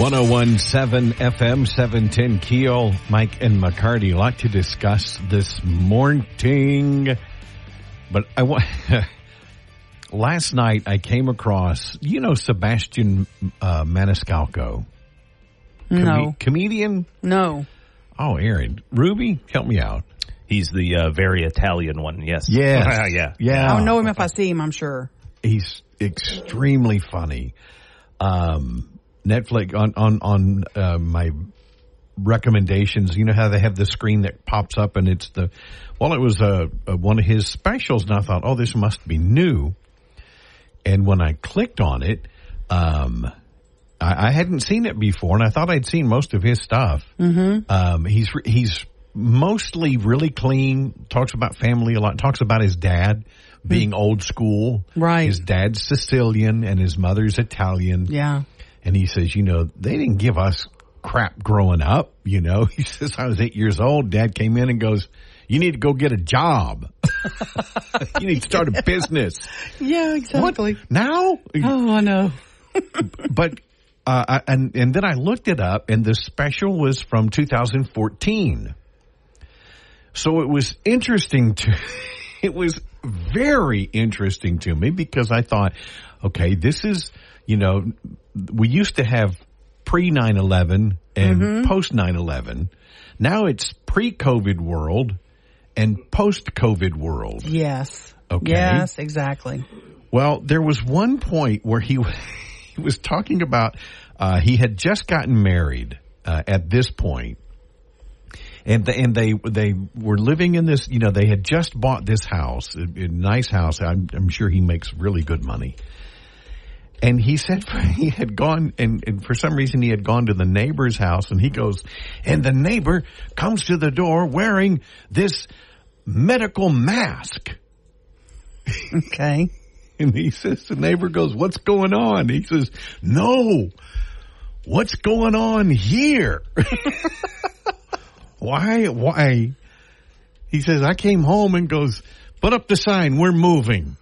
One zero one seven FM seven ten Keel. Mike and McCarty A lot to discuss this morning, but I want. last night I came across you know Sebastian uh, Maniscalco, No, comedian. no. Oh, Aaron Ruby, help me out. He's the uh, very Italian one. Yes. Yes. yeah. Yeah, I'll know him if I see him. I'm sure. he's extremely funny. Um, Netflix on on on uh, my recommendations. You know how they have the screen that pops up and it's the well, it was uh, uh, one of his specials, and I thought, oh, this must be new. And when I clicked on it, um, I, I hadn't seen it before, and I thought I'd seen most of his stuff. Mm-hmm. Um, he's he's mostly really clean. Talks about family a lot. Talks about his dad being old school. Right. His dad's Sicilian and his mother's Italian. Yeah. And he says, you know, they didn't give us crap growing up. You know, he says, I was eight years old. Dad came in and goes, you need to go get a job. you need to start a business. Yeah, exactly. Now? Oh, I know. But, uh, I- and, and then I looked it up and the special was from 2014. So it was interesting to, it was very interesting to me because I thought, okay, this is, you know, we used to have pre 9-11 and post 9-11. Now it's pre-COVID world and post-COVID world. Yes. Okay. Yes, exactly. Well, there was one point where he he was talking about uh, he had just gotten married uh, at this point, and the, and they they were living in this. You know, they had just bought this house, a, a nice house. I'm, I'm sure he makes really good money. And he said he had gone, and, and for some reason he had gone to the neighbor's house, and he goes, and the neighbor comes to the door wearing this medical mask. Okay. And he says, the neighbor goes, what's going on? He says, no, what's going on here? why, why? He says, I came home and goes, put up the sign, we're moving.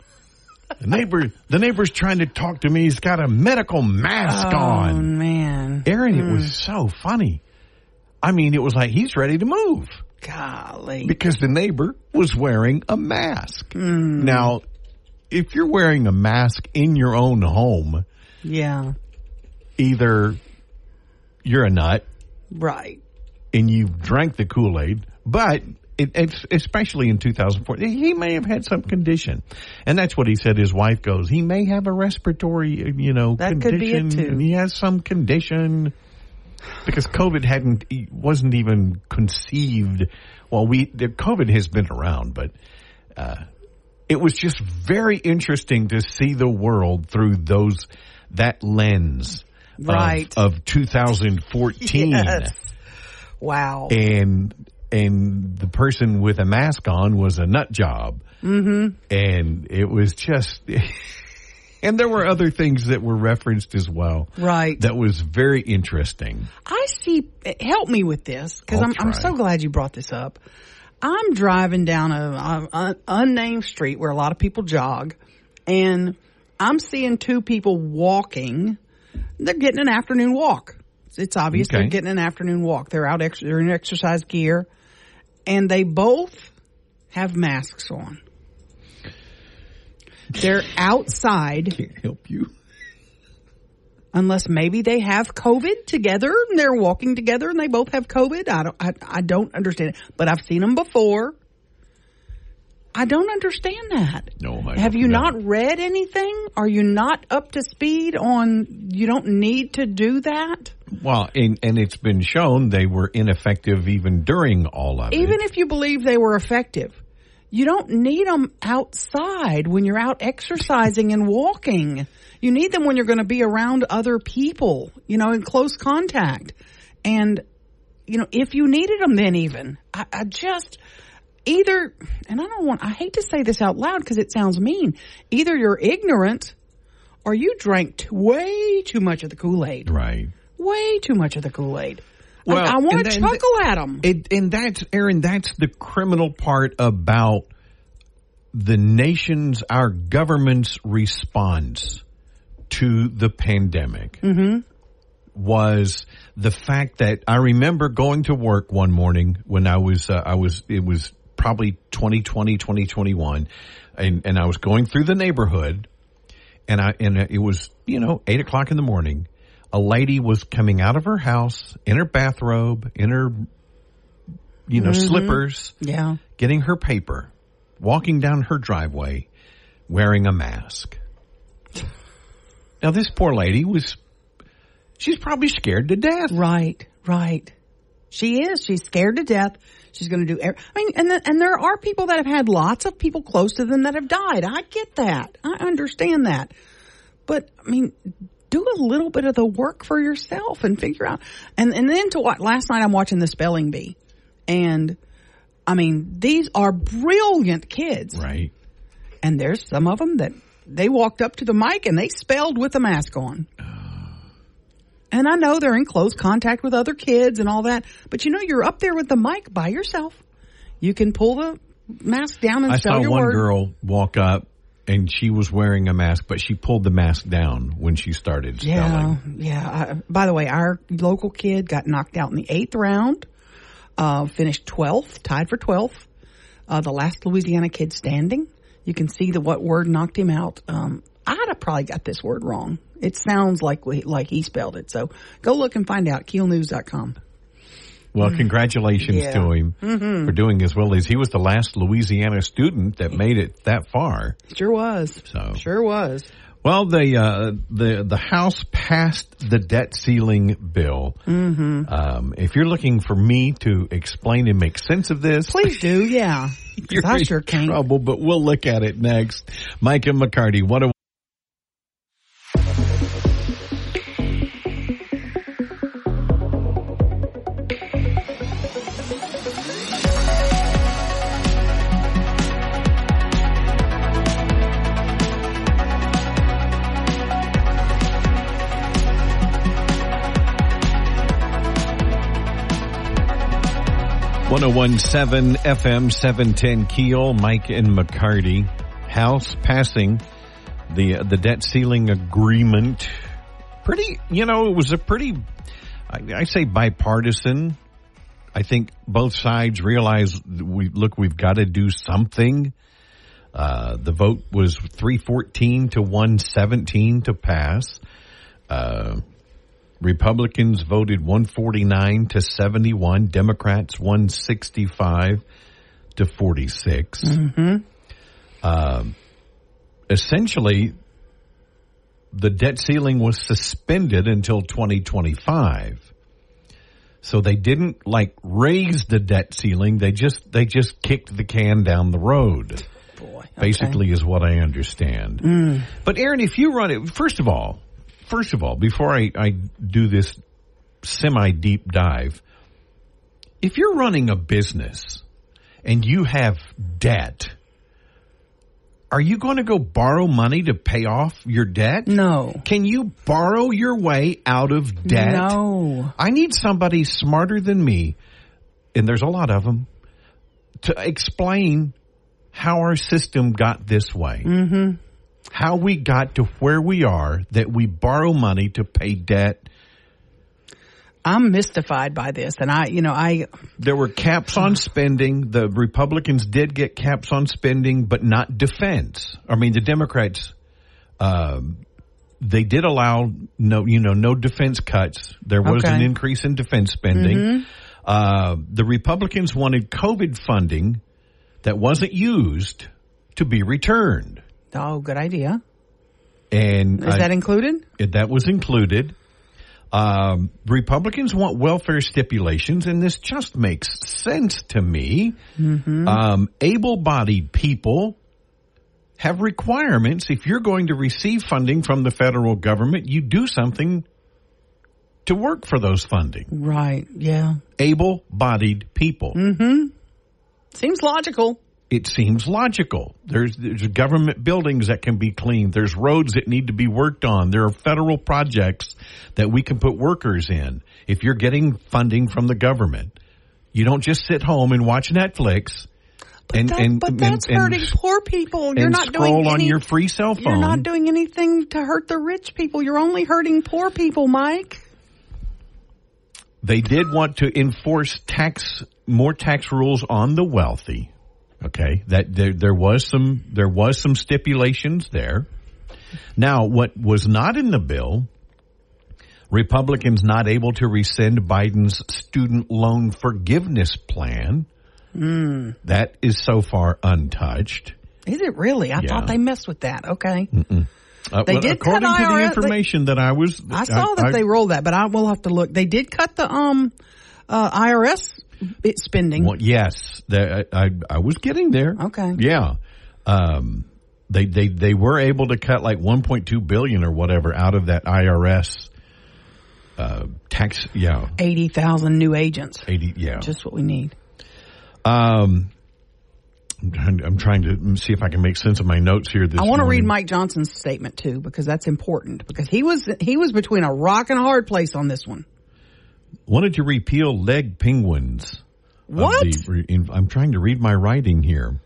The neighbor, the neighbor's trying to talk to me. He's got a medical mask on. Oh, on. man. Aaron, it was mm. so funny. I mean, it was like he's ready to move Golly. because the neighbor was wearing a mask. Mm. Now, if you're wearing a mask in your own home, Yeah. either you're a nut Right. and you drank the Kool Aid, but it, it's especially in 2004, he may have had some condition, and that's what he said. His wife goes, he may have a respiratory, you know, That could be it, condition. too. He has some condition because COVID hadn't, wasn't even conceived. Well, we the COVID has been around, but uh, it was just very interesting to see the world through those that lens. of- Right. Of, 2014 Yes. Wow. and and the person with a mask on was a nut job. Mm-hmm. And it was just, and there were other things that were referenced as well. Right. That was very interesting. I see. Help me with this because I'm, I'm so glad you brought this up. I'm driving down a, a, a unnamed street where a lot of people jog, and I'm seeing two people walking. They're getting an afternoon walk. It's obvious Okay. they're getting an afternoon walk. They're out. Ex- they're in exercise gear, and they both have masks on. They're outside Can't help you. unless maybe they have COVID together and they're walking together and they both have COVID. I don't, I, I don't understand it, but I've seen them before. I don't understand that. No, I have you know. not read anything? Are you not up to speed on you don't need to do that? Well, and, and it's been shown they were ineffective even during all of Even it. Even if you believe they were effective, you don't need them outside when you're out exercising and walking. You need them when you're going to be around other people, you know, in close contact. And you know, if you needed them, then even I, I just either, and I don't want, I hate to say this out loud because it sounds mean. Either you're ignorant or you drank t- way too much of the Kool Aid. Right. Way too much of the Kool Aid. Well, I, I want to chuckle at them. It, and that's Aaron. That's the criminal part about the nation's, our government's response to the pandemic was the fact that I remember going to work one morning when I was, uh, I was, it was probably 2020, 2021, and, and I was going through the neighborhood and I, and it was, you know, eight o'clock in the morning. A lady was coming out of her house in her bathrobe, in her, you know, mm-hmm. slippers, yeah. getting her paper, walking down her driveway, wearing a mask. Now, this poor lady was, she's probably scared to death. Right, right. She is. She's scared to death. She's going to do. Every, I mean, and the, and there are people that have had lots of people close to them that have died. I get that. I understand that. But I mean, do a little bit of the work for yourself and figure out. And and then to what? Last night I'm watching the spelling bee, and I mean, these are brilliant kids. Right. And there's some of them that they walked up to the mic and they spelled with a mask on. Uh, And I know they're in close contact with other kids and all that, but you know, you're up there with the mic by yourself. You can pull the mask down and I spell saw one word. girl walk up and she was wearing a mask, but she pulled the mask down when she started Yeah, spelling. yeah. I, by the way, our local kid got knocked out in the eighth round, uh, finished 12th, tied for 12th. Uh, the last Louisiana kid standing. You can see the what word knocked him out. Um, I'd have probably got this word wrong. It sounds like we, like he spelled it. So go look and find out. KeelNews.com. Well, congratulations Yeah. to him for doing as well as he was the last Louisiana student that made it that far. Sure was. So Sure was. Well, the uh, the the House passed the debt ceiling bill. Mm-hmm. Um, if you're looking for me to explain and make sense of this, Please do. Yeah, you're I in sure can't. trouble. But we'll look at it next. Mike and McCarty, what a One zero one seven FM seven ten Keel, Mike and McCarty, House passing the the debt ceiling agreement. Pretty, you know, it was a pretty, I, I say bipartisan. I think both sides realize we look. We've got to do something. Uh, the vote was three fourteen to one seventeen to pass. Uh, Republicans voted 149 to 71. Democrats 165 to 46. Um, essentially, the debt ceiling was suspended until 2025. So they didn't like raise the debt ceiling. They just they just kicked the can down the road. Boy. okay. Basically, is what I understand. But Aaron, if you run it, first of all, first of all, before I, I do this semi deep dive, if you're running a business and you have debt, are you going to go borrow money to pay off your debt? No. Can you borrow your way out of debt? No. I need somebody smarter than me, and there's a lot of them, to explain how our system got this way. Mm-hmm. How we got to where we are, that we borrow money to pay debt. I'm mystified by this. And I, you know, I, There were caps on spending. The Republicans did get caps on spending, but not defense. I mean, the Democrats, um, they did allow no, you know, no defense cuts. There was Okay. an increase in defense spending. Uh, the Republicans wanted COVID funding that wasn't used to be returned. Oh, good idea. And Is I- that included? that was included. Um, Republicans want welfare stipulations, and this just makes sense to me. Um, able-bodied people have requirements. If you're going to receive funding from the federal government, you do something to work for those funding. Right. Yeah. Able-bodied people. Mhm. Seems logical. It seems logical. There's, there's government buildings that can be cleaned. There's roads that need to be worked on. There are federal projects that we can put workers in. If you're getting funding from the government, you don't just sit home and watch Netflix. and, That- and, but that's and- hurting poor people. You're not doing on your free cell phone. You're not doing anything to hurt the rich people. You're only hurting poor people, Mike. They did want to enforce tax more tax rules on the wealthy. Okay, that there there was some there was some stipulations there. Now, what was not in the bill, Republicans not able to rescind Biden's student loan forgiveness plan. That is so far untouched. Is it really? I Yeah. thought they messed with that. Okay. Uh, They well, did cut according to the IRS information that I was. I saw that I- they rolled that, but I will have to look. They did cut the um uh, IRS bit spending. Well, yes, I, I I was getting there. Okay. Yeah. Um, they they they were able to cut like 1.2 billion or whatever out of that IRS uh, tax. Yeah, Eighty thousand new agents. 80. Yeah. Just what we need. Um, I'm trying, I'm trying to see if I can make sense of my notes here. This I want to read. Mike Johnson's statement too because that's important because he was he was between a rock and a hard place on this one. Wanted to repeal leg penguins. What? the I'm trying to read my writing here.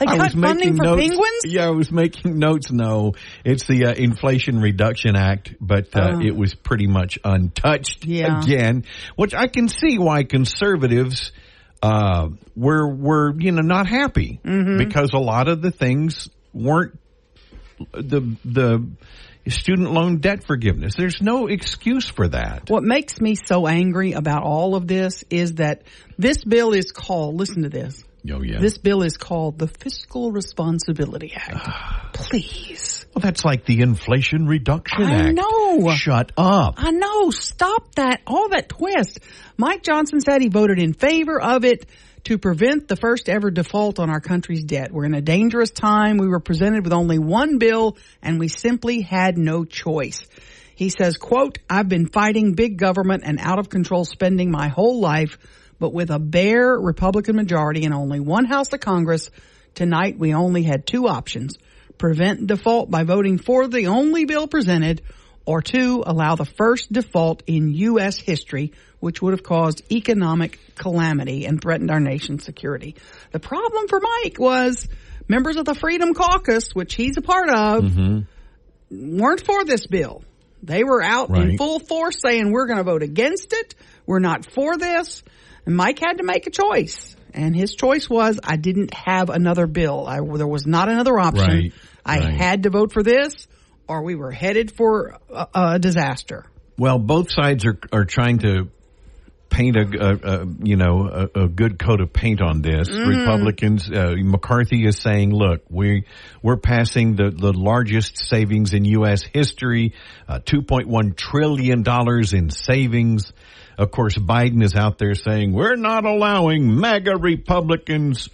They I was funding making for notes. penguins. Yeah, I was making notes. No, it's the uh, Inflation Reduction Act, but uh, it was pretty much untouched Yeah. again. Which I can see why conservatives uh, were were you know not happy because a lot of the things weren't the the student loan debt forgiveness. There's no excuse for that. What makes me so angry about all of this is that this bill is called. Listen to this. Oh yeah. This bill is called the Fiscal Responsibility Act. Please. well, that's like the Inflation Reduction I Act. know. Shut up. I know. Stop that. All that twist. Mike Johnson said he voted in favor of it to prevent the first ever default on our country's debt. We're in a dangerous time. We were presented with only one bill and we simply had no choice. He says, quote, I've been fighting big government and out of control spending my whole life, but with a bare Republican majority and only one House of Congress, tonight we only had two options. Prevent default by voting for the only bill presented or two, allow the first default in U.S. history, which would have caused economic calamity and threatened our nation's security. The problem for Mike was members of the Freedom Caucus, which he's a part of, mm-hmm. weren't for this bill. They were out in full force saying, we're going to vote against it. We're not for this. And Mike had to make a choice. And his choice was, I didn't have another bill. I, there was not another option. Right, I right. had to vote for this or we were headed for a, a disaster. Well, both sides are are trying to paint a, a, a you know a, a good coat of paint on this. Republicans, uh, McCarthy is saying, "Look, we we're passing the the largest savings in U.S. history, uh, two point one trillion dollars in savings." Of course, Biden is out there saying, "We're not allowing MAGA Republicans."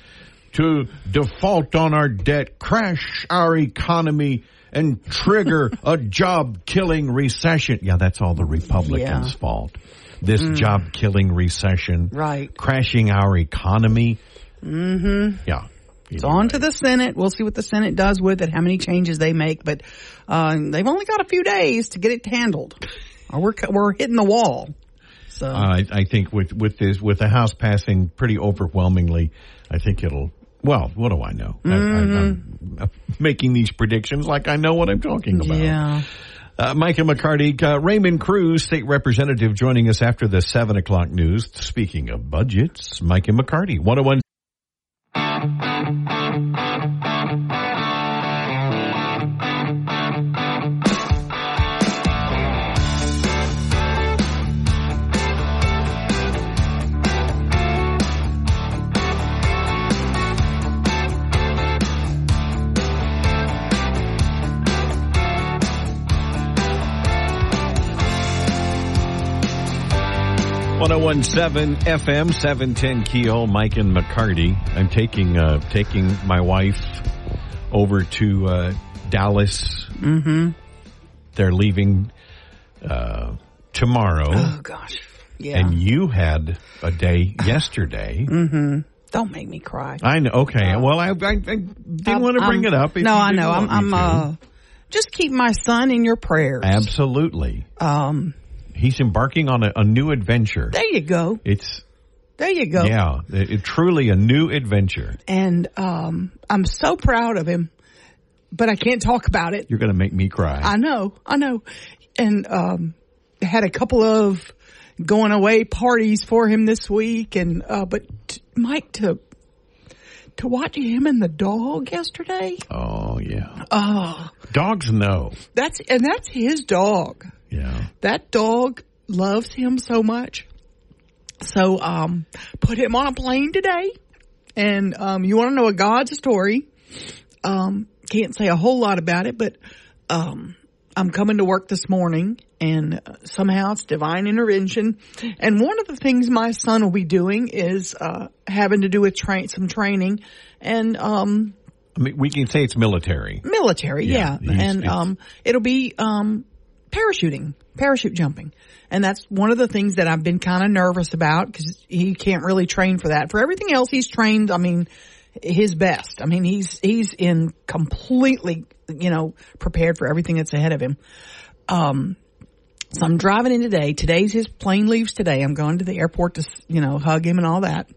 to default on our debt, crash our economy, and trigger a job killing recession. Yeah, that's all the Republicans' Yeah. fault. This job killing recession. Right. Crashing our economy. Mm-hmm. Yeah. It's on to the Senate. We'll see what the Senate does with it, how many changes they make, but uh, they've only got a few days to get it handled. We're we're hitting the wall. So I, I think with with this with the House passing pretty overwhelmingly, I think it'll. Well, what do I know? I, I, I'm making these predictions like I know what I'm talking about. yeah. Uh, Micah McCarty, uh, Raymond Crews, state representative, joining us after the seven o'clock news. Speaking of budgets, Micah McCarty, 101. One zero one seven FM seven ten Keel. Mike and McCarty. I'm taking uh, taking my wife over to uh, Dallas they're leaving uh, tomorrow, Oh gosh. Yeah. and you had a day yesterday. Don't make me cry. I know. Okay. well, I, I, I didn't I'm- want to bring I'm- it up. No, I know. I'm. I'm. Uh, just keep my son in your prayers. Absolutely. Um. He's embarking on a, a new adventure. There you go. It's There you go. yeah, it, it- truly a new adventure. And um, I'm so proud of him, but I can't talk about it. You're going to make me cry. I know, I know. And um had a couple of going away parties for him this week and uh but t- Mike to to watch him and the dog yesterday. oh yeah. Oh, Dogs know. that's and that's his dog. Yeah. That dog loves him so much. So um put him on a plane today. And um you want to know a God story? Um can't say a whole lot about it, but um I'm coming to work this morning and uh, somehow it's divine intervention. And one of the things my son will be doing is uh having to do with train some training and um I mean, we can say it's military. military, Yeah, yeah, and um, it'll be um, parachuting, parachute jumping, and that's one of the things that I've been kind of nervous about because he can't really train for that. For everything else, he's trained. I mean, his best. I mean, he's he's in completely, you know, prepared for everything that's ahead of him. Um, so I'm driving in today. Today's his plane leaves today. I'm going to the airport to, you know, hug him and all that.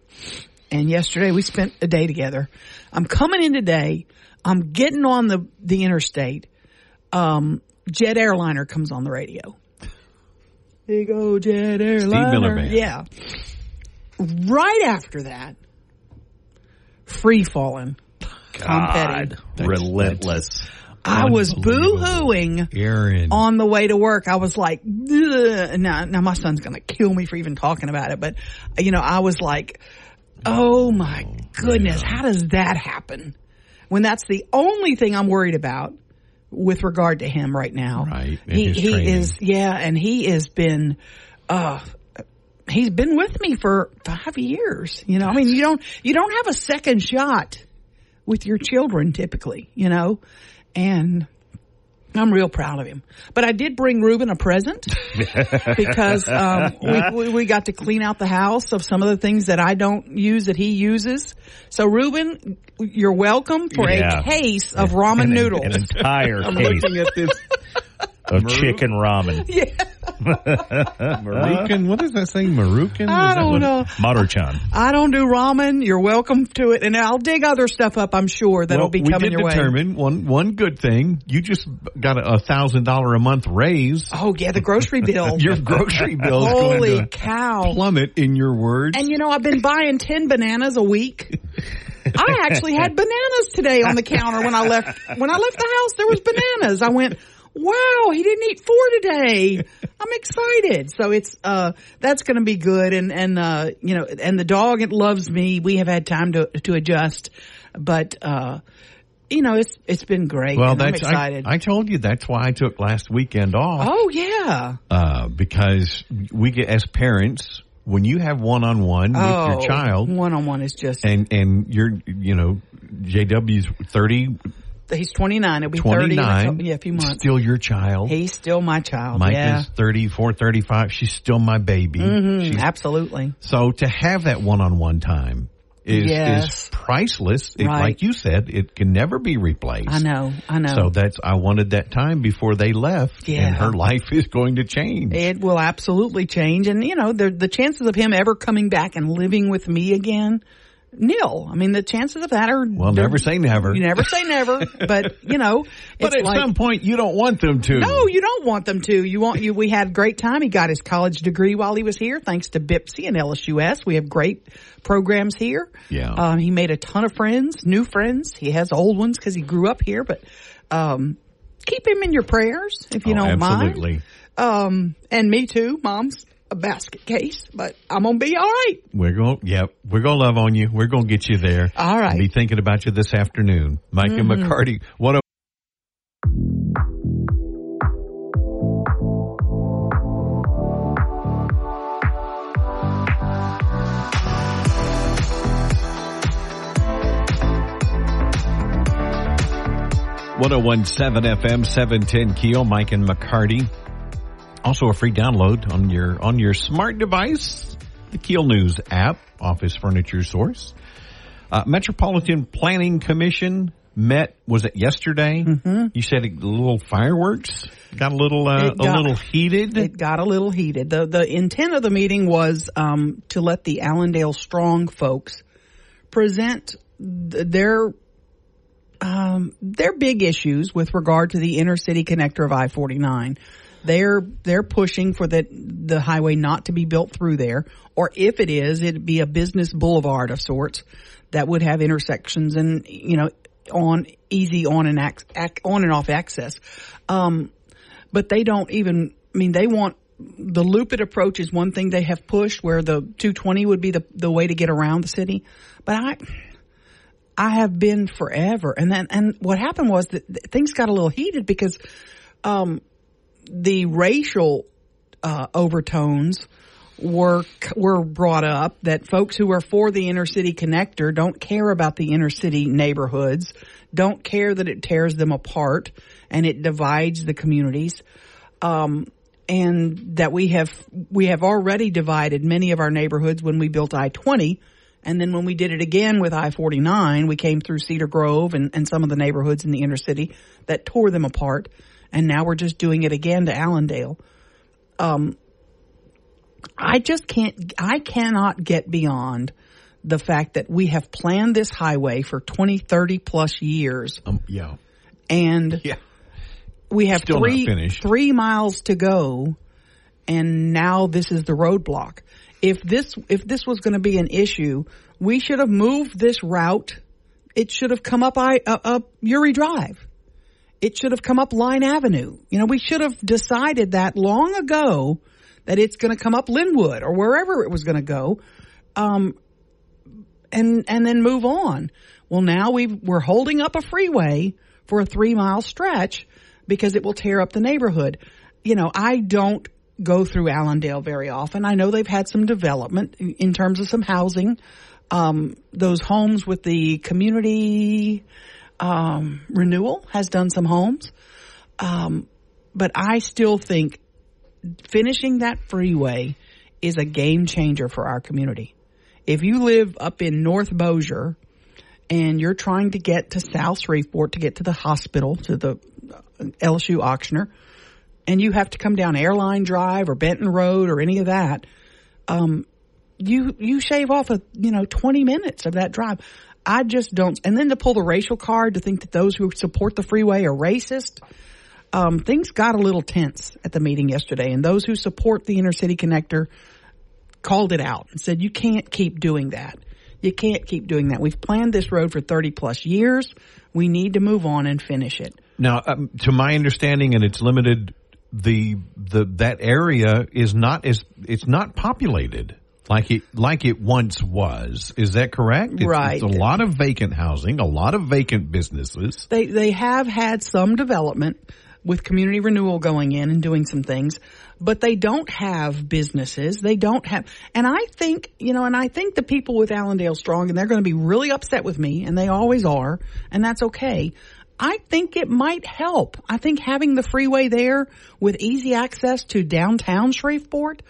And yesterday we spent a day together. I'm coming in today. I'm getting on the, the interstate. Um, Jet Airliner comes on the radio. Big old Jet Airliner. Miller Band. Yeah. Right after that, Free Falling. God, relentless. I was boo-hooing Aaron. on the way to work, I was like, now, now my son's going to kill me for even talking about it, but you know, I was like, oh my oh, goodness, how does that happen? When that's the only thing I'm worried about with regard to him right now. Right, He, he training. is, yeah, and he has been, uh, he's been with me for five years. You know, I mean, you don't, you don't have a second shot with your children typically, you know, and I'm real proud of him. But I did bring Ruben a present because um, we, we got to clean out the house of some of the things that I don't use that he uses. So Ruben, you're welcome for Yeah. a case of ramen An- noodles. An entire I'm case looking at this of chicken ramen. Yeah. Marukan. What is that saying? Marukan? I Is don't know. Maruchan. I don't do ramen. You're welcome to it, and I'll dig other stuff up. I'm sure that'll Well, be we coming did your way. determine one one good thing. You just got a thousand dollar a month raise. Oh yeah, the grocery bill. Your grocery bill Holy going to cow! plummet. In your words, And you know, I've been buying 10 bananas a week. I actually had bananas today on the counter when I left, when I left the house, there was bananas. I went, wow, he didn't eat four today. I'm excited. So it's, uh, that's going to be good. And, and, uh, you know, and the dog, it loves me. We have had time to, to adjust, but, uh, you know, it's, it's been great. well, and I'm that's I, excited. I told you that's why I took last weekend off. oh yeah. uh, because we get as parents when you have one on one with oh, your child, one on one is just, and and you're you know JW's 30, he's 29. It'll be 30 in a 29, couple, yeah, a few months. still your child. He's still my child. Mike yeah. is 34, 35. She's still my baby. Mm, She's- absolutely. so to have that one on one time is Yes. is priceless. It, Right. like you said, it can never be replaced. I know. I know. So that's I wanted that time before they left, Yeah. and her life is going to change. it will absolutely change. And, you know, the, the chances of him ever coming back and living with me again, nil. I mean, the chances of that are. well, never say never. You never say never, but, you know, but at like, some point, you don't want them to. No, you don't want them to. You want you. We had a great time. He got his college degree while he was here, thanks to BPCC and LSUS. We have great programs here. Yeah. Um, he made a ton of friends, new friends. He has old ones because he grew up here, but um, keep him in your prayers if you Oh, don't absolutely. mind. Um, and me too. Mom's a basket case, but I'm gonna be all right. We're to, yep, we're to love on you. We're to get you there. All right. Mm-hmm. Be thinking about you this afternoon. Mike and McCarty, what a 1017 FM 710 Keel, Mike and McCarty. Also a free download on your on your smart device, the Keel News app, Office Furniture Source. Uh, Metropolitan Planning Commission met was it yesterday? Mm-hmm. You said a little fireworks got a little uh, got- a little heated. It got a little heated. The the intent of the meeting was um, to let the Allendale Strong folks present th- their um, their big issues with regard to the inner city connector of I forty nine. They're they're pushing for that the highway not to be built through there, or if it is, it'd be a business boulevard of sorts that would have intersections and you know on easy on and ac- ac- on and off access. Um, but they don't even. I mean, they want the looped approach is one thing they have pushed, where the 220 would be the the way to get around the city. But I, I have been forever, and then and what happened was that things got a little heated because, um, the racial uh, overtones were were brought up that folks who are for the inner city connector don't care about the inner city neighborhoods, don't care that it tears them apart and it divides the communities. Um, and that we have we have already divided many of our neighborhoods when we built I-20 and then when we did it again with I-49 we came through Cedar Grove and, and some of the neighborhoods in the inner city that tore them apart and now we're just doing it again to Allendale. Um, I just can't, I cannot get beyond the fact that we have planned this highway for 20, 30 plus years um, yeah, and yeah. we have Still three, three miles to go and now this is the roadblock. If this, if this was going to be an issue, we should have moved this route. It should have come up I, uh, up Youree Drive. It should have come up Line Avenue. You know, we should have decided that long ago that it's going to come up Linwood or wherever it was going to go. Um, and, and then move on. Well, now we we're holding up a freeway for a three mile stretch because it will tear up the neighborhood. You know, I don't go through Allendale very often. I know they've had some development in terms of some housing. Um, those homes with the community, um, renewal has done some homes. Um, but I still think finishing that freeway is a game changer for our community. If you live up in North Bossier and you're trying to get to South Shreveport to get to the hospital, to the uh, LSU Ochsner, and you have to come down Airline Drive or Benton Road or any of that, um, you you shave off a you know 20 minutes of that drive. I just don't. And then to pull the racial card to think that those who support the freeway are racist. Um, things got a little tense at the meeting yesterday, and those who support the inner city connector called it out and said, "You can't keep doing that. You can't keep doing that. We've planned this road for 30 plus years. We need to move on and finish it." Now, um, to my understanding, and it's limited, the the that area is not as it's not populated like it like it once was. Is that correct? It's, Right. It's a lot of vacant housing, a lot of vacant businesses. They they have had some development with community renewal going in and doing some things, but they don't have businesses. They don't have, and I think you know, and I think the people with Allendale Strong, and they're going to be really upset with me, and they always are, and that's okay. I think it might help. I think having the freeway there with easy access to downtown Shreveport.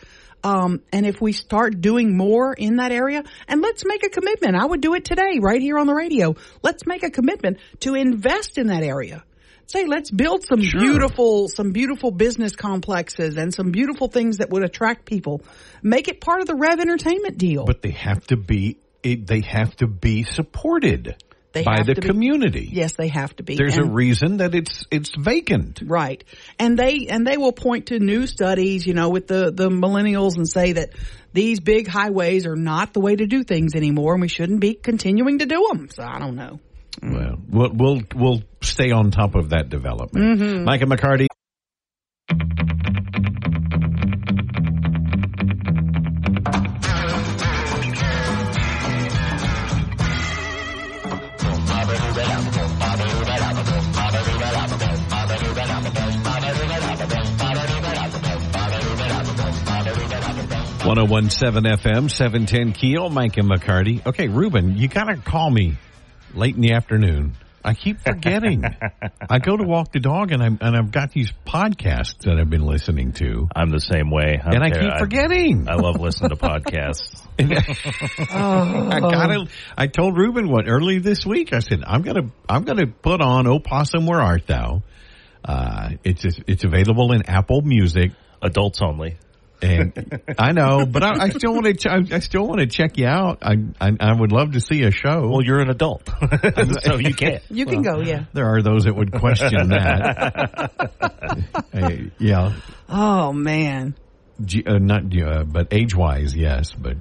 Um, and if we start doing more in that area, and let's make a commitment. I would do it today, right here on the radio. Let's make a commitment to invest in that area. Say, let's build some beautiful, some beautiful business complexes and some beautiful things that would attract people. Make it part of the Rev Entertainment deal. But they have to be they have to be supported They by the community. yes, they have to be. There's a reason that it's it's vacant. Right. And they, and they will point to new studies, you know, with the, the millennials and say that these big highways are not the way to do things anymore and we shouldn't be continuing to do them. So I don't know. Well, we'll we'll we'll stay on top of that development. Mm-hmm. Micah McCarty. One zero one seven FM seven ten Keel Mike and McCarty. Okay, Ruben, you gotta call me late in the afternoon I keep forgetting. I go to walk the dog, and I'm and I've got these podcasts that I've been listening to, I'm the same way. I'm and I keep forgetting. I, love listening to podcasts. I gotta. I told Ruben what early this week. I said I'm gonna I'm gonna put on "Opossum Where Art Thou." Uh, it's it's available in Apple Music, Adults only. And I know, but I, I still want to. Ch- I, I still want to check you out. I, I I would love to see a show. Well, you're an adult, so you can't. You can go, yeah. there are those that would question that. Uh, yeah, Oh man. G- uh, not uh, but age wise, yes. But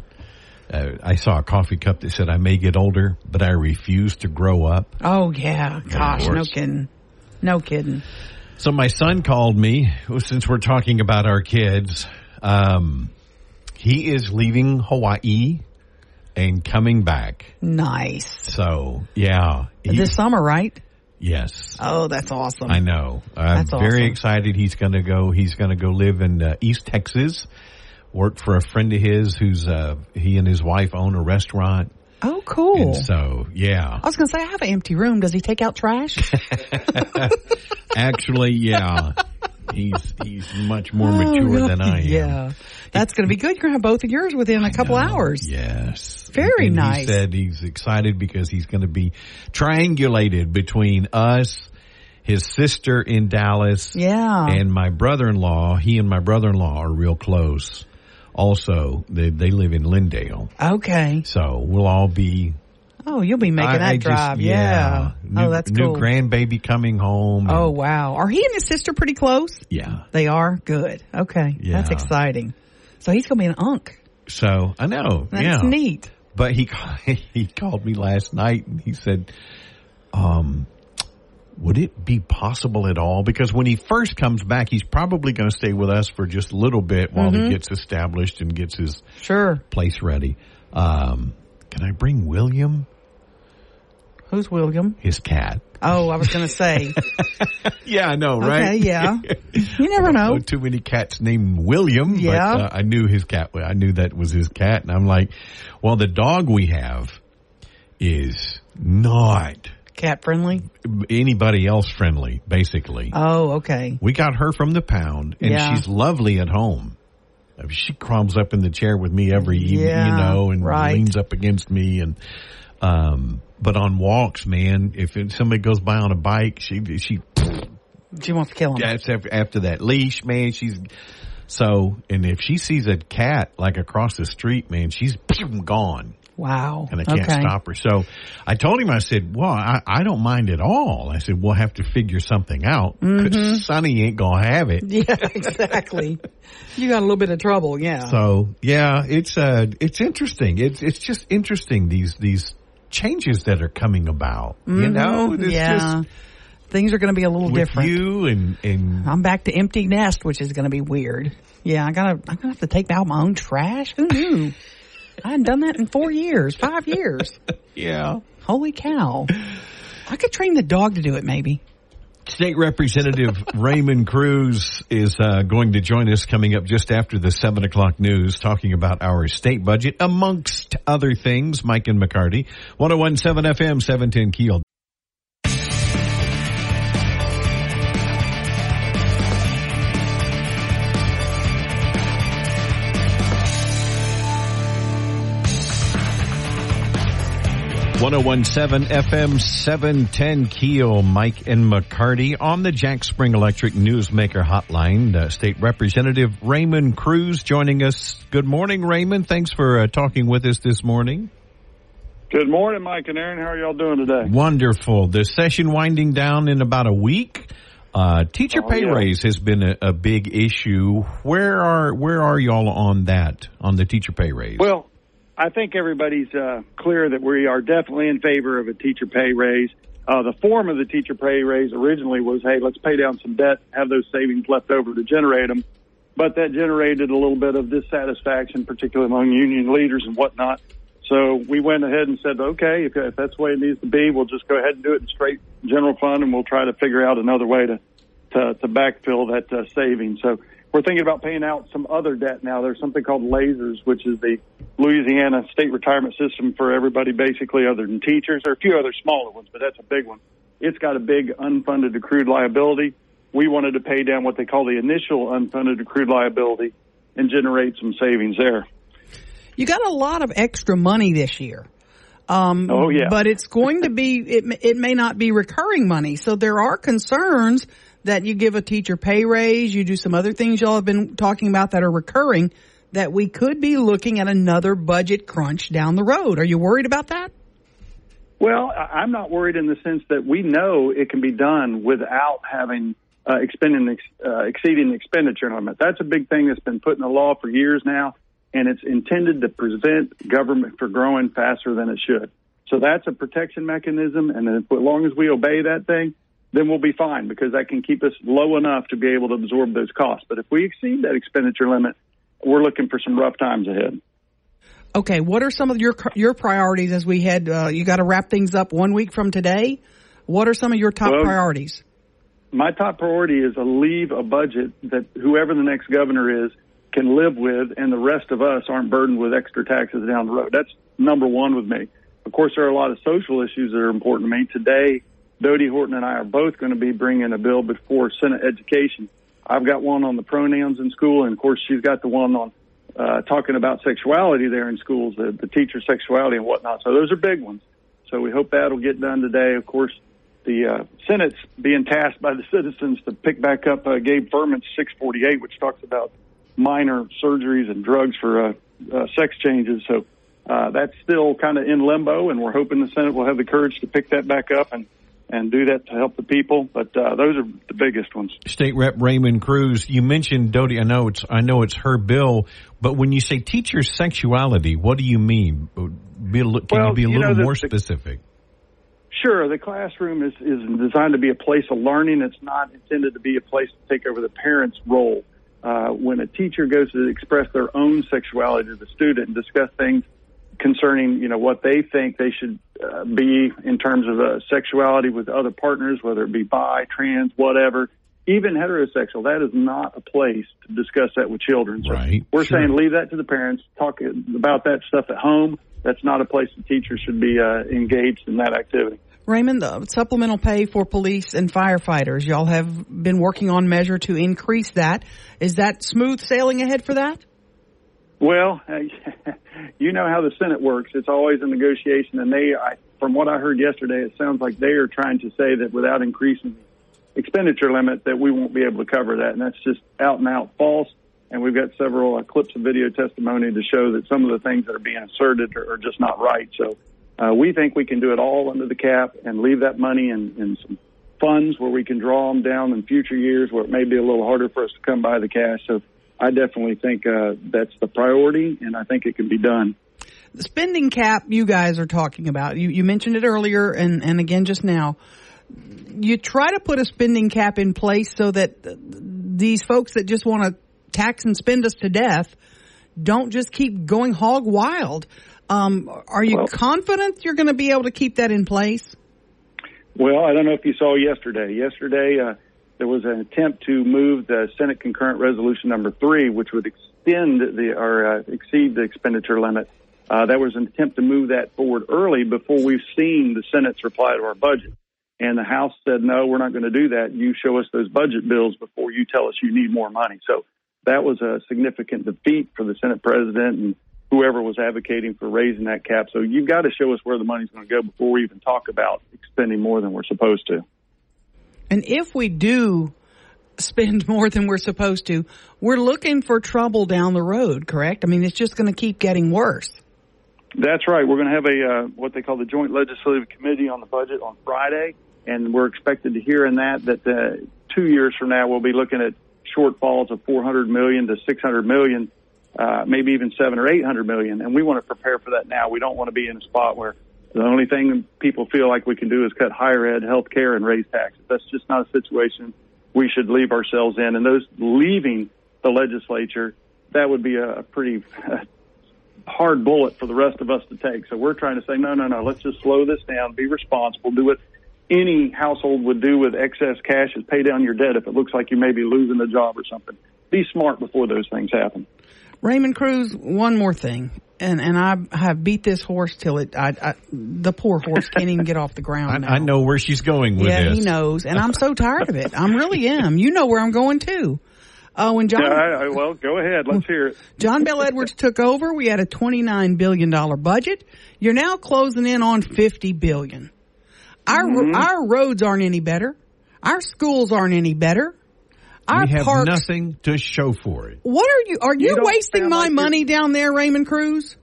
uh, I saw a coffee cup that said, "I may get older, but I refuse to grow up." Oh yeah. Gosh, no kidding. No kidding. So my son called me since we're talking about our kids. Um, he is leaving Hawaii and coming back. Nice. So yeah, he- This summer, right? yes, Oh, that's awesome. I know. I'm That's very awesome. excited. He's going to go. He's going to go live in uh, East Texas. Work for a friend of his who's uh, he and his wife own a restaurant. Oh, cool. And so yeah, I was going to say, I have an empty room. Does he take out trash? actually yeah, he's he's much more Oh, mature than I am. Yeah. That's going to be good. You're going to have both of yours within a couple hours. Yes. Very and nice. He said he's excited because he's going to be triangulated between us, his sister in Dallas, Yeah. and my brother-in-law. He and my brother-in-law are real close. Also, they they live in Lindale, Okay. so we'll all be. Oh, you'll be making I- that I just- drive. yeah. New, oh, that's cool. new grandbaby coming home. and- oh, wow. Are he and his sister pretty close? yeah. They are? Good. Okay. That's exciting. So he's going to be an unk. So I know. That's yeah. neat. But he he called me last night and he said, um, would it be possible at all? Because when he first comes back, he's probably going to stay with us for just a little bit while Mm-hmm. he gets established and gets his Sure. place ready. Um, can I bring William, Who's William? his cat? Oh, I was going to say. Yeah, I know, Okay, yeah. You never know. know too many cats named William. Yeah. But, uh, I knew his cat. I knew that was his cat, and I'm like, well, the dog we have is not Cat friendly? anybody else friendly. Basically, Oh, okay. we got her from the pound, and Yeah. she's lovely at home. She crumbs up in the chair with me every evening, Yeah, you know, and right. leans up against me, and um. But on walks, man, if it, somebody goes by on a bike, she she She wants to kill him. after, after that leash, man. She's so, and if she sees a cat like across the street, man, she's gone, Wow. and I can't okay. stop her. So I told him, I said, "Well, I, I don't mind at all." I said, "We'll have to figure something out because Sonny ain't gonna have it." Yeah, exactly. you got a little bit of trouble, yeah. So yeah, it's uh, it's interesting. It's it's just interesting these these changes that are coming about. You know, it's Mm-hmm. yeah. just Things are going to be a little with different. you and and I'm back to empty nest, which is going to be weird. Yeah, I gotta, I'm gonna have to take out my own trash. Who knew? I hadn't done that in four years, five years. yeah. Holy cow! I could train the dog to do it, maybe. State Representative Raymond Crews is uh, going to join us coming up just after the 7 o'clock news, talking about our state budget, amongst other things. Mike and McCarty, 1017 FM, 710 Keel. One zero one seven FM seven ten Keel, Mike and McCarty on the Jack Spring Electric Newsmaker Hotline. Uh, State Representative Raymond Crews joining us. Good morning, Raymond. Thanks for uh, talking with us this morning. Good morning, Mike and Aaron. How are y'all doing today? Wonderful. The session winding down in about a week. Uh, teacher Oh, pay yeah. raise has been a, a big issue. Where are where are y'all on that on the teacher pay raise? Well, I think everybody's uh, clear that we are definitely in favor of a teacher pay raise. Uh, the form of the teacher pay raise originally was, hey, let's pay down some debt, have those savings left over to generate them. But that generated a little bit of dissatisfaction, particularly among union leaders and whatnot. So we went ahead and said, okay, if, if that's the way it needs to be, we'll just go ahead and do it in straight general fund, and we'll try to figure out another way to to, to backfill that uh, savings. So we're thinking about paying out some other debt now. There's something called LASERS, which is the Louisiana state retirement system for everybody, basically, other than teachers. There are a few other smaller ones, but that's a big one. it's got a big unfunded accrued liability. We wanted to pay down what they call the initial unfunded accrued liability and generate some savings there. You got a lot of extra money this year. Um, oh yeah, but it's going to be it. It may not be recurring money, so there are concerns that you give a teacher pay raise, you do some other things y'all have been talking about that are recurring. That we could be looking at another budget crunch down the road. Are you worried about that? Well, I'm not worried in the sense that we know it can be done without having uh, expending uh, exceeding the expenditure limit. That's a big thing that's been put in the law for years now, and it's intended to prevent government from growing faster than it should. So that's a protection mechanism, and as long as we obey that thing, then we'll be fine because that can keep us low enough to be able to absorb those costs. But if we exceed that expenditure limit, we're looking for some rough times ahead. Okay, what are some of your your priorities as we head? Uh, you got to wrap things up one week from today. What are some of your top well, priorities? My top priority is to leave a budget that whoever the next governor is can live with, and the rest of us aren't burdened with extra taxes down the road. That's number one with me. Of course, there are a lot of social issues that are important to me. Today, Dodie Horton and I are both going to be bringing a bill before Senate Education. I've got one on the pronouns in school, and of course, she's got the one on uh, talking about sexuality there in schools, the, the teacher sexuality and whatnot. So those are big ones. So we hope that'll get done today. Of course, the uh, Senate's being tasked by the citizens to pick back up uh, Gabe Firment's 648, which talks about minor surgeries and drugs for uh, uh, sex changes. So uh, that's still kind of in limbo, and we're hoping the Senate will have the courage to pick that back up and and do that to help the people. But uh, those are the biggest ones. State Rep Raymond Crews, you mentioned Dodie. I know it's I know it's her bill, but when you say teacher sexuality, what do you mean? Be, can well, you be a little know, the, more specific? Sure. The classroom is, is designed to be a place of learning. It's not intended to be a place to take over the parent's role. Uh, when a teacher goes to express their own sexuality to the student and discuss things concerning, you know, what they think they should uh, be in terms of uh, sexuality with other partners, whether it be bi, trans, whatever, even heterosexual. That is not a place to discuss that with children. So right. We're sure. saying leave that to the parents. Talk about that stuff at home. That's not a place the teachers should be uh, engaged in that activity. Raymond, the supplemental pay for police and firefighters, y'all have been working on measure to increase that. Is that smooth sailing ahead for that? Well, you know how the Senate works. It's always a negotiation, and they, I, from what I heard yesterday, it sounds like they are trying to say that without increasing the expenditure limit, that we won't be able to cover that, and that's just out and out false. And we've got several uh, clips of video testimony to show that some of the things that are being asserted are, are just not right. So uh, we think we can do it all under the cap and leave that money in, in some funds where we can draw them down in future years where it may be a little harder for us to come by the cash. So I definitely think uh, that's the priority, and I think it can be done. The spending cap you guys are talking about, you, you mentioned it earlier and, and again just now. You try to put a spending cap in place so that these folks that just want to tax and spend us to death don't just keep going hog wild. Um, are you well, confident you're going to be able to keep that in place? Well, I don't know if you saw yesterday. Yesterday, uh, there was an attempt to move the Senate concurrent resolution number three, which would extend the or uh, exceed the expenditure limit. Uh, that was an attempt to move that forward early before we've seen the Senate's reply to our budget. And the House said, no, we're not going to do that. You show us those budget bills before you tell us you need more money. So that was a significant defeat for the Senate president and whoever was advocating for raising that cap. So you've got to show us where the money's going to go before we even talk about expending more than we're supposed to. And if we do spend more than we're supposed to, we're looking for trouble down the road, correct? I mean, it's just going to keep getting worse. That's right. We're going to have a uh, what they call the Joint Legislative Committee on the budget on Friday, and we're expected to hear in that that uh, two years from now we'll be looking at shortfalls of 400 million to 600 million, uh, maybe even seven or 800 million, and we want to prepare for that now. We don't want to be in a spot where the only thing people feel like we can do is cut higher ed, health care, and raise taxes. That's just not a situation we should leave ourselves in. And those leaving the legislature, that would be a pretty hard bullet for the rest of us to take. So we're trying to say, no, no, no, let's just slow this down, be responsible, do what any household would do with excess cash is pay down your debt if it looks like you may be losing a job or something. Be smart before those things happen. Raymond Crews, one more thing. And and I have beat this horse till it. I, I the poor horse can't even get off the ground. I, I know where she's going with yeah, this. he knows, and I'm so tired of it. I'm really am. You know where I'm going too. Uh, and John, Yeah, I, I, well, go ahead. Let's hear it. John Bell Edwards took over, we had a $29 billion budget. You're now closing in on 50 billion. Our, Mm-hmm. our roads aren't any better. Our schools aren't any better. Our we have parks. nothing to show for it. What are you, are you, don't wasting my like money down there, Raymond Crews?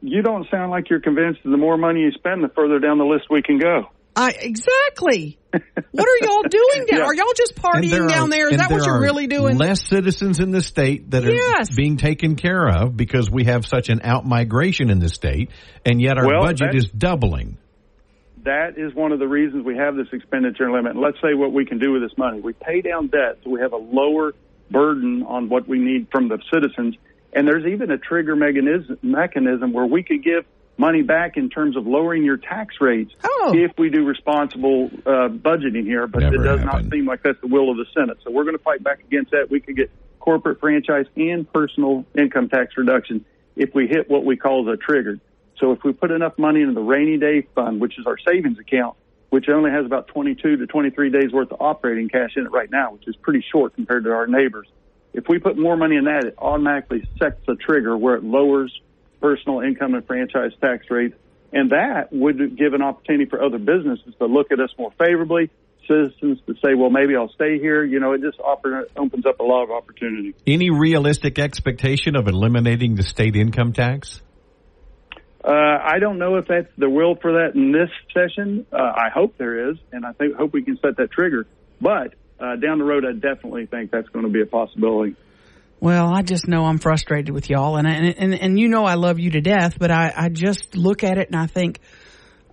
You don't sound like you're convinced that the more money you spend, the further down the list we can go. I, exactly. what are y'all doing down? Yeah. Are y'all just And partying down are- there? Is and that what you're are really doing? Less citizens in the state that are Yes. being taken care of because we have such an out migration in the state, and yet our Well, budget is doubling. That is one of the reasons we have this expenditure limit. And let's say what we can do with this money. We pay down debt so we have a lower burden on what we need from the citizens. And there's even a trigger mechanism, mechanism where we could give money back in terms of lowering your tax rates Oh. if we do responsible uh, budgeting here. But Never it does happened. not seem like that's the will of the Senate. So we're going to fight back against that. We could get corporate franchise and personal income tax reduction if we hit what we call the trigger. So if we put enough money into the rainy day fund, which is our savings account, which only has about 22 to 23 days worth of operating cash in it right now, which is pretty short compared to our neighbors. If we put more money in that, it automatically sets a trigger where it lowers personal income and franchise tax rates. And that would give an opportunity for other businesses to look at us more favorably, citizens to say, well, maybe I'll stay here. You know, it just opens up a lot of opportunity. Any realistic expectation of eliminating the state income tax? Uh, I don't know if that's the will for that in this session. Uh, I hope there is, and I think hope we can set that trigger. But uh, down the road, I definitely think that's going to be a possibility. Well, I just know I'm frustrated with y'all, and and and, and you know I love you to death, but I, I just look at it and I think,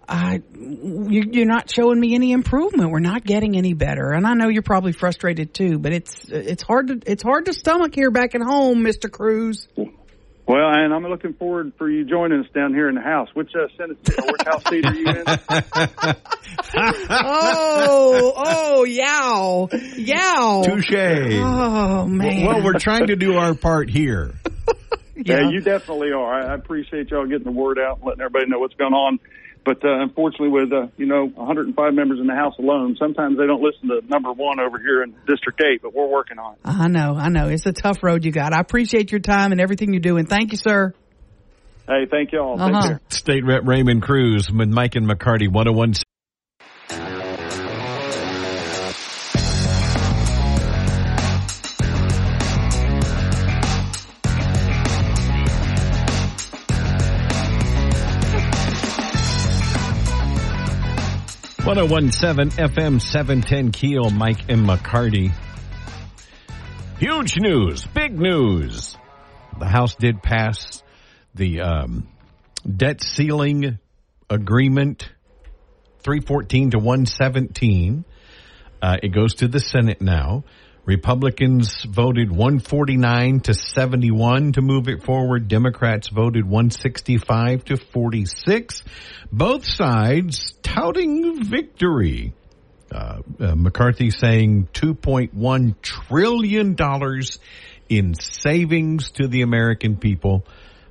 I you, you're not showing me any improvement. We're not getting any better, and I know you're probably frustrated too. But it's it's hard to it's hard to stomach here back at home, Mister Crews. Well, and I'm looking forward for you joining us down here in the house. Which uh, Senate, or which House seat are you in? Oh, oh, yow, yow. Touche. Oh man. Well, we're trying to do our part here. Yeah, you definitely are. I I appreciate y'all getting the word out and letting everybody know what's going on. But uh, unfortunately, with uh, you know 105 members in the House alone, sometimes they don't listen to number one over here in District Eight. But we're working on it. I know, I know. It's a tough road you got. I appreciate your time and everything you do, and thank you, sir. Hey, thank you all. Uh-huh. State Rep Raymond Crews, Mike and McCarty, 1017. 1017 FM 710 Keel, Mike and McCarty. Huge news, big news. The House did pass the um, debt ceiling agreement 314 to 117. Uh, it goes to the Senate now republicans voted 149 to 71 to move it forward democrats voted 165 to 46 both sides touting victory uh, uh, McCarthy saying 2.1 trillion dollars in savings to the American people.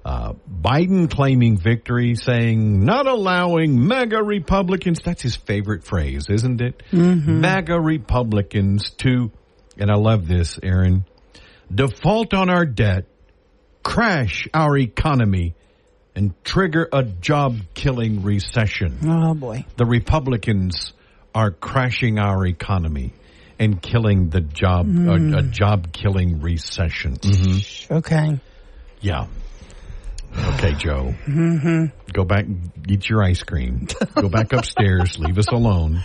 Uh, Biden claiming victory, saying not allowing MAGA Republicans. That's his favorite phrase, isn't it? MAGA Republicans to, and I love this, Aaron, default on our debt, crash our economy, and trigger a job killing recession Oh boy. the Republicans are crashing our economy and killing the job, a, a job killing recession. hmm Okay. Yeah. Okay, Joe. Mm-hmm. Go back, and eat your ice cream. Go back upstairs. Leave us alone.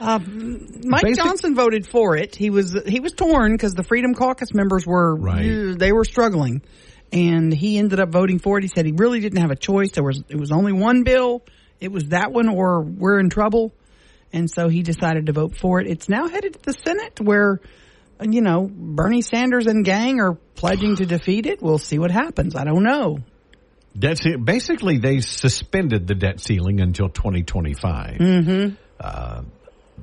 Mike Basic- Johnson voted for it. He was he was torn because the Freedom Caucus members were Right. they were struggling, and he ended up voting for it. He said he really didn't have a choice. There was it was only one bill. It was that one, or we're in trouble, and so he decided to vote for it. It's now headed to the Senate, where you know Bernie Sanders and gang are pledging to defeat it. We'll see what happens. I don't know. Debt ce- basically, they suspended the debt ceiling until 2025. Mm-hmm. Uh,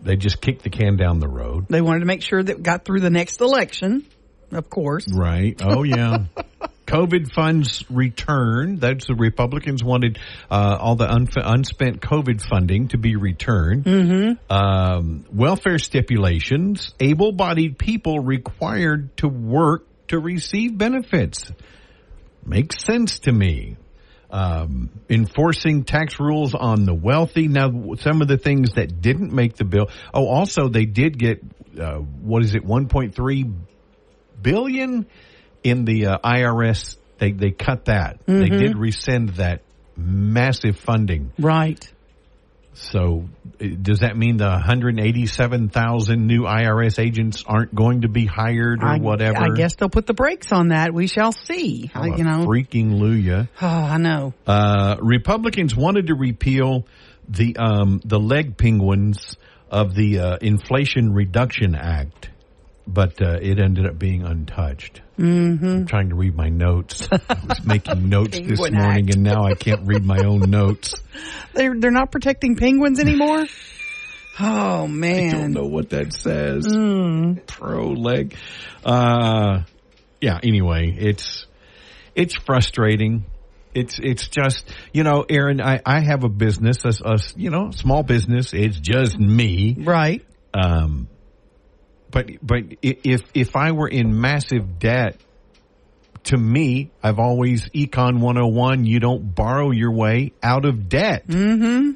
they just kicked the can down the road. They wanted to make sure that got through the next election, of course. Right. Oh, yeah. COVID funds return. That's the Republicans wanted uh, all the unf- unspent COVID funding to be returned. Mm-hmm. Um, welfare stipulations. Able-bodied people required to work to receive benefits. Makes sense to me. Um, enforcing tax rules on the wealthy. Now, some of the things that didn't make the bill. Oh, also they did get uh, what is it, 1.3 billion in the uh, IRS. They they cut that. They did rescind that massive funding. Right. So, uh, does that mean the 187,000 new IRS agents aren't going to be hired or I, whatever? I guess they'll put the brakes on that. We shall see. Oh, I- you know. freaking Luya. Oh, I know. Uh, Republicans wanted to repeal the um, the leg penguins of the uh, Inflation Reduction Act, but uh, it ended up being untouched. Mm-hmm. I'm trying to read my notes. I was making notes this morning, Act. and now I can't read my own notes. They're they're not protecting penguins anymore. Oh man, I don't know what that says. Pro leg. Uh, yeah. Anyway, it's it's frustrating. It's it's just you know, Aaron. I I have a business, a, a you know small business. It's just me. Right. Um, but but if if I were in massive debt, to me, I've always econ 101. You don't borrow your way out of debt. Mm-hmm.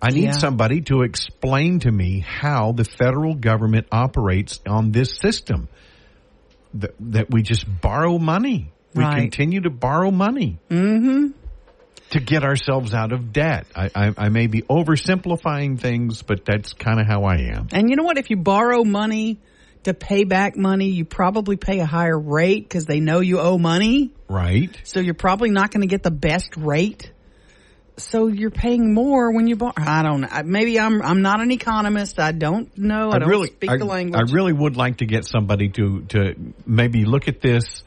I need Yeah. somebody to explain to me how the federal government operates on this system. That, that we just borrow money. We Right. continue to borrow money. Mm-hmm. To get ourselves out of debt. I, I, I may be oversimplifying things, but that's kind of how I am. And you know what? If you borrow money to pay back money, you probably pay a higher rate because they know you owe money. Right? So you're probably not going to get the best rate. So you're paying more when you borrow. I don't know. Maybe I'm I'm not an economist. I don't know. I, don't really, speak I, the language. I really would like to get somebody to to maybe look at this,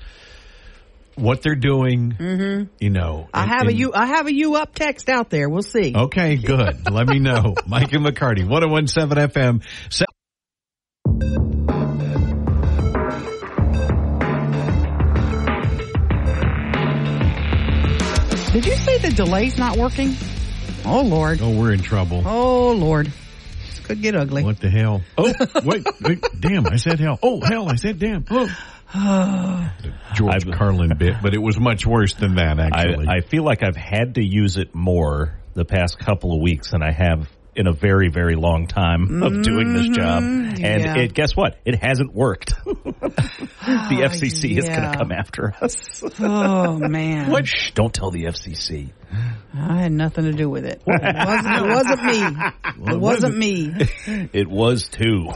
what they're doing. Mm-hmm. You know, I and- have a you. I have a you up text out there. We'll see. Okay, good. Let me know. Mike and McCarty, 1017 FM. Se- Did you say the delay's not working? Oh Lord. Oh, we're in trouble. Oh Lord. This could get ugly. What the hell? Oh, wait, wait, damn, I said hell. Oh, hell, I said damn. Oh. George I've- Carlin bit, but it was much worse than that, actually. I, I feel like I've had to use it more the past couple of weeks than I have in a very, very long time of doing this mm-hmm. job. And yeah. it, guess what? It hasn't worked. the ah, FCC is going to come after us. Oh man. What? Shh, don't tell the FCC. I had nothing to do with it. It wasn't, it wasn't me. It wasn't me. It was too.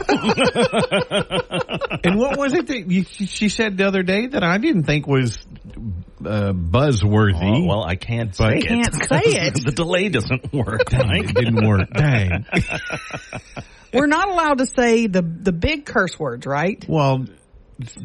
and what was it that you, she said the other day that I didn't think was uh, buzzworthy? Oh, well, I can't say it. Can't say it. the delay doesn't work. it didn't work. Dang. We're not allowed to say the the big curse words, right? Well,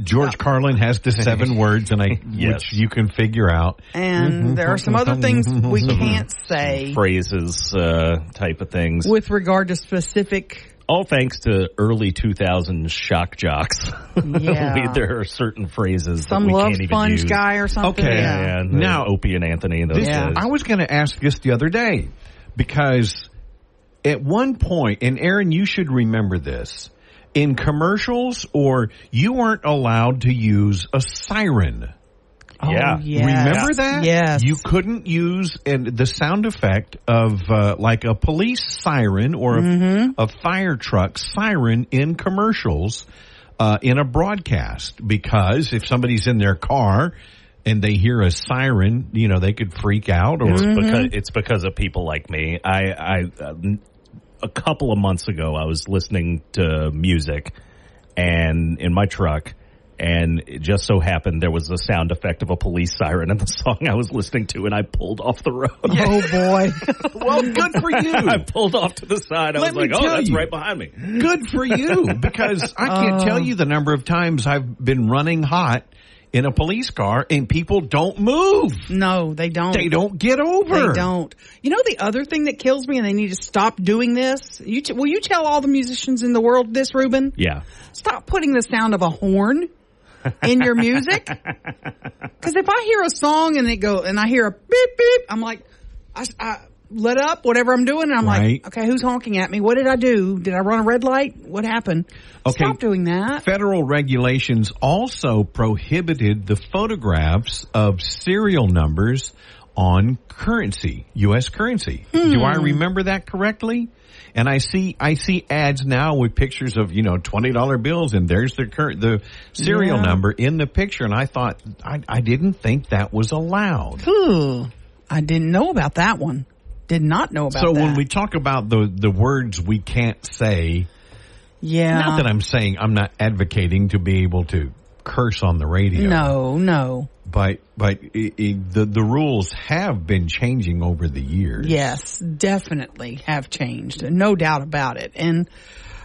George Carlin has the seven words, and I Yes. which you can figure out. And there are some other things we can't say Phrases, uh, type of things. with regard to specific. All thanks to early 2000s shock jocks. Yeah. There are certain phrases Some that we love can't even sponge use. guy or something. Okay. Yeah. And Now- now Opie and Anthony. Those This, Yeah. guys. I was going to ask this the other day because at one point, and Aaron, you should remember this. In commercials, or you weren't allowed to use a siren. Yeah. Oh, yes. Remember that? Yes. You couldn't use and the sound effect of uh, like a police siren or a, Mm-hmm. a fire truck siren in commercials uh, in a broadcast because if somebody's in their car and they hear a siren, you know, they could freak out or It's Mm-hmm. because it's because of people like me. I, I, uh, a couple of months ago, I was listening to music, and in my truck, and it just so happened there was a sound effect of a police siren in the song I was listening to, and I pulled off the road. Oh boy. well, good for you. I pulled off to the side. I Let was like, "Oh, that's you. right behind me." good for you because I can't tell um, you the number of times I've been running hot in a police car and people don't move. no, they don't. They don't get over. They don't. You know the other thing that kills me, and they need to stop doing this. You t- will you tell all the musicians in the world this, Ruben? Yeah, Stop putting the sound of a horn in your music? Because if I hear a song and it go and I hear a beep beep, I'm like, I, I let up whatever I'm doing, and I'm Right. like, okay, who's honking at me? What did I do? Did I run a red light? What happened? Okay. Stop doing that. Federal regulations also prohibited the photographs of serial numbers on currency, U.S. currency. Do I hmm. remember that correctly? And I see, I see ads now with pictures of, you know, $20 bills and there's the cur- the serial Yeah. number in the picture. And I thought, I, I didn't think that was allowed. Ooh, I didn't know about that one. Did not know about So that. when we talk about the, the words we can't say, yeah, not that I'm saying I'm not advocating to be able to curse on the radio. no, no, but but i i the the rules have been changing over the years. yes, definitely have changed, no doubt about it. And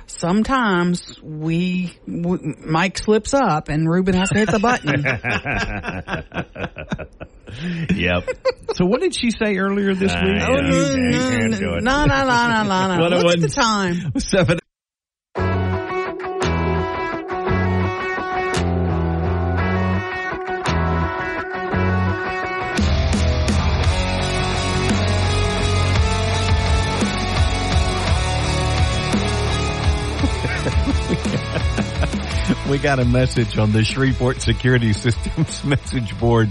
sometimes we, w Mike slips up, and Ruben has to hit the button. Yep. So what did she say earlier this Uh, week? yeah. Oh, no, you no, no, no, no, no, no, no. What Look at the time. Seven. We got a message on the Shreveport Security Systems message board.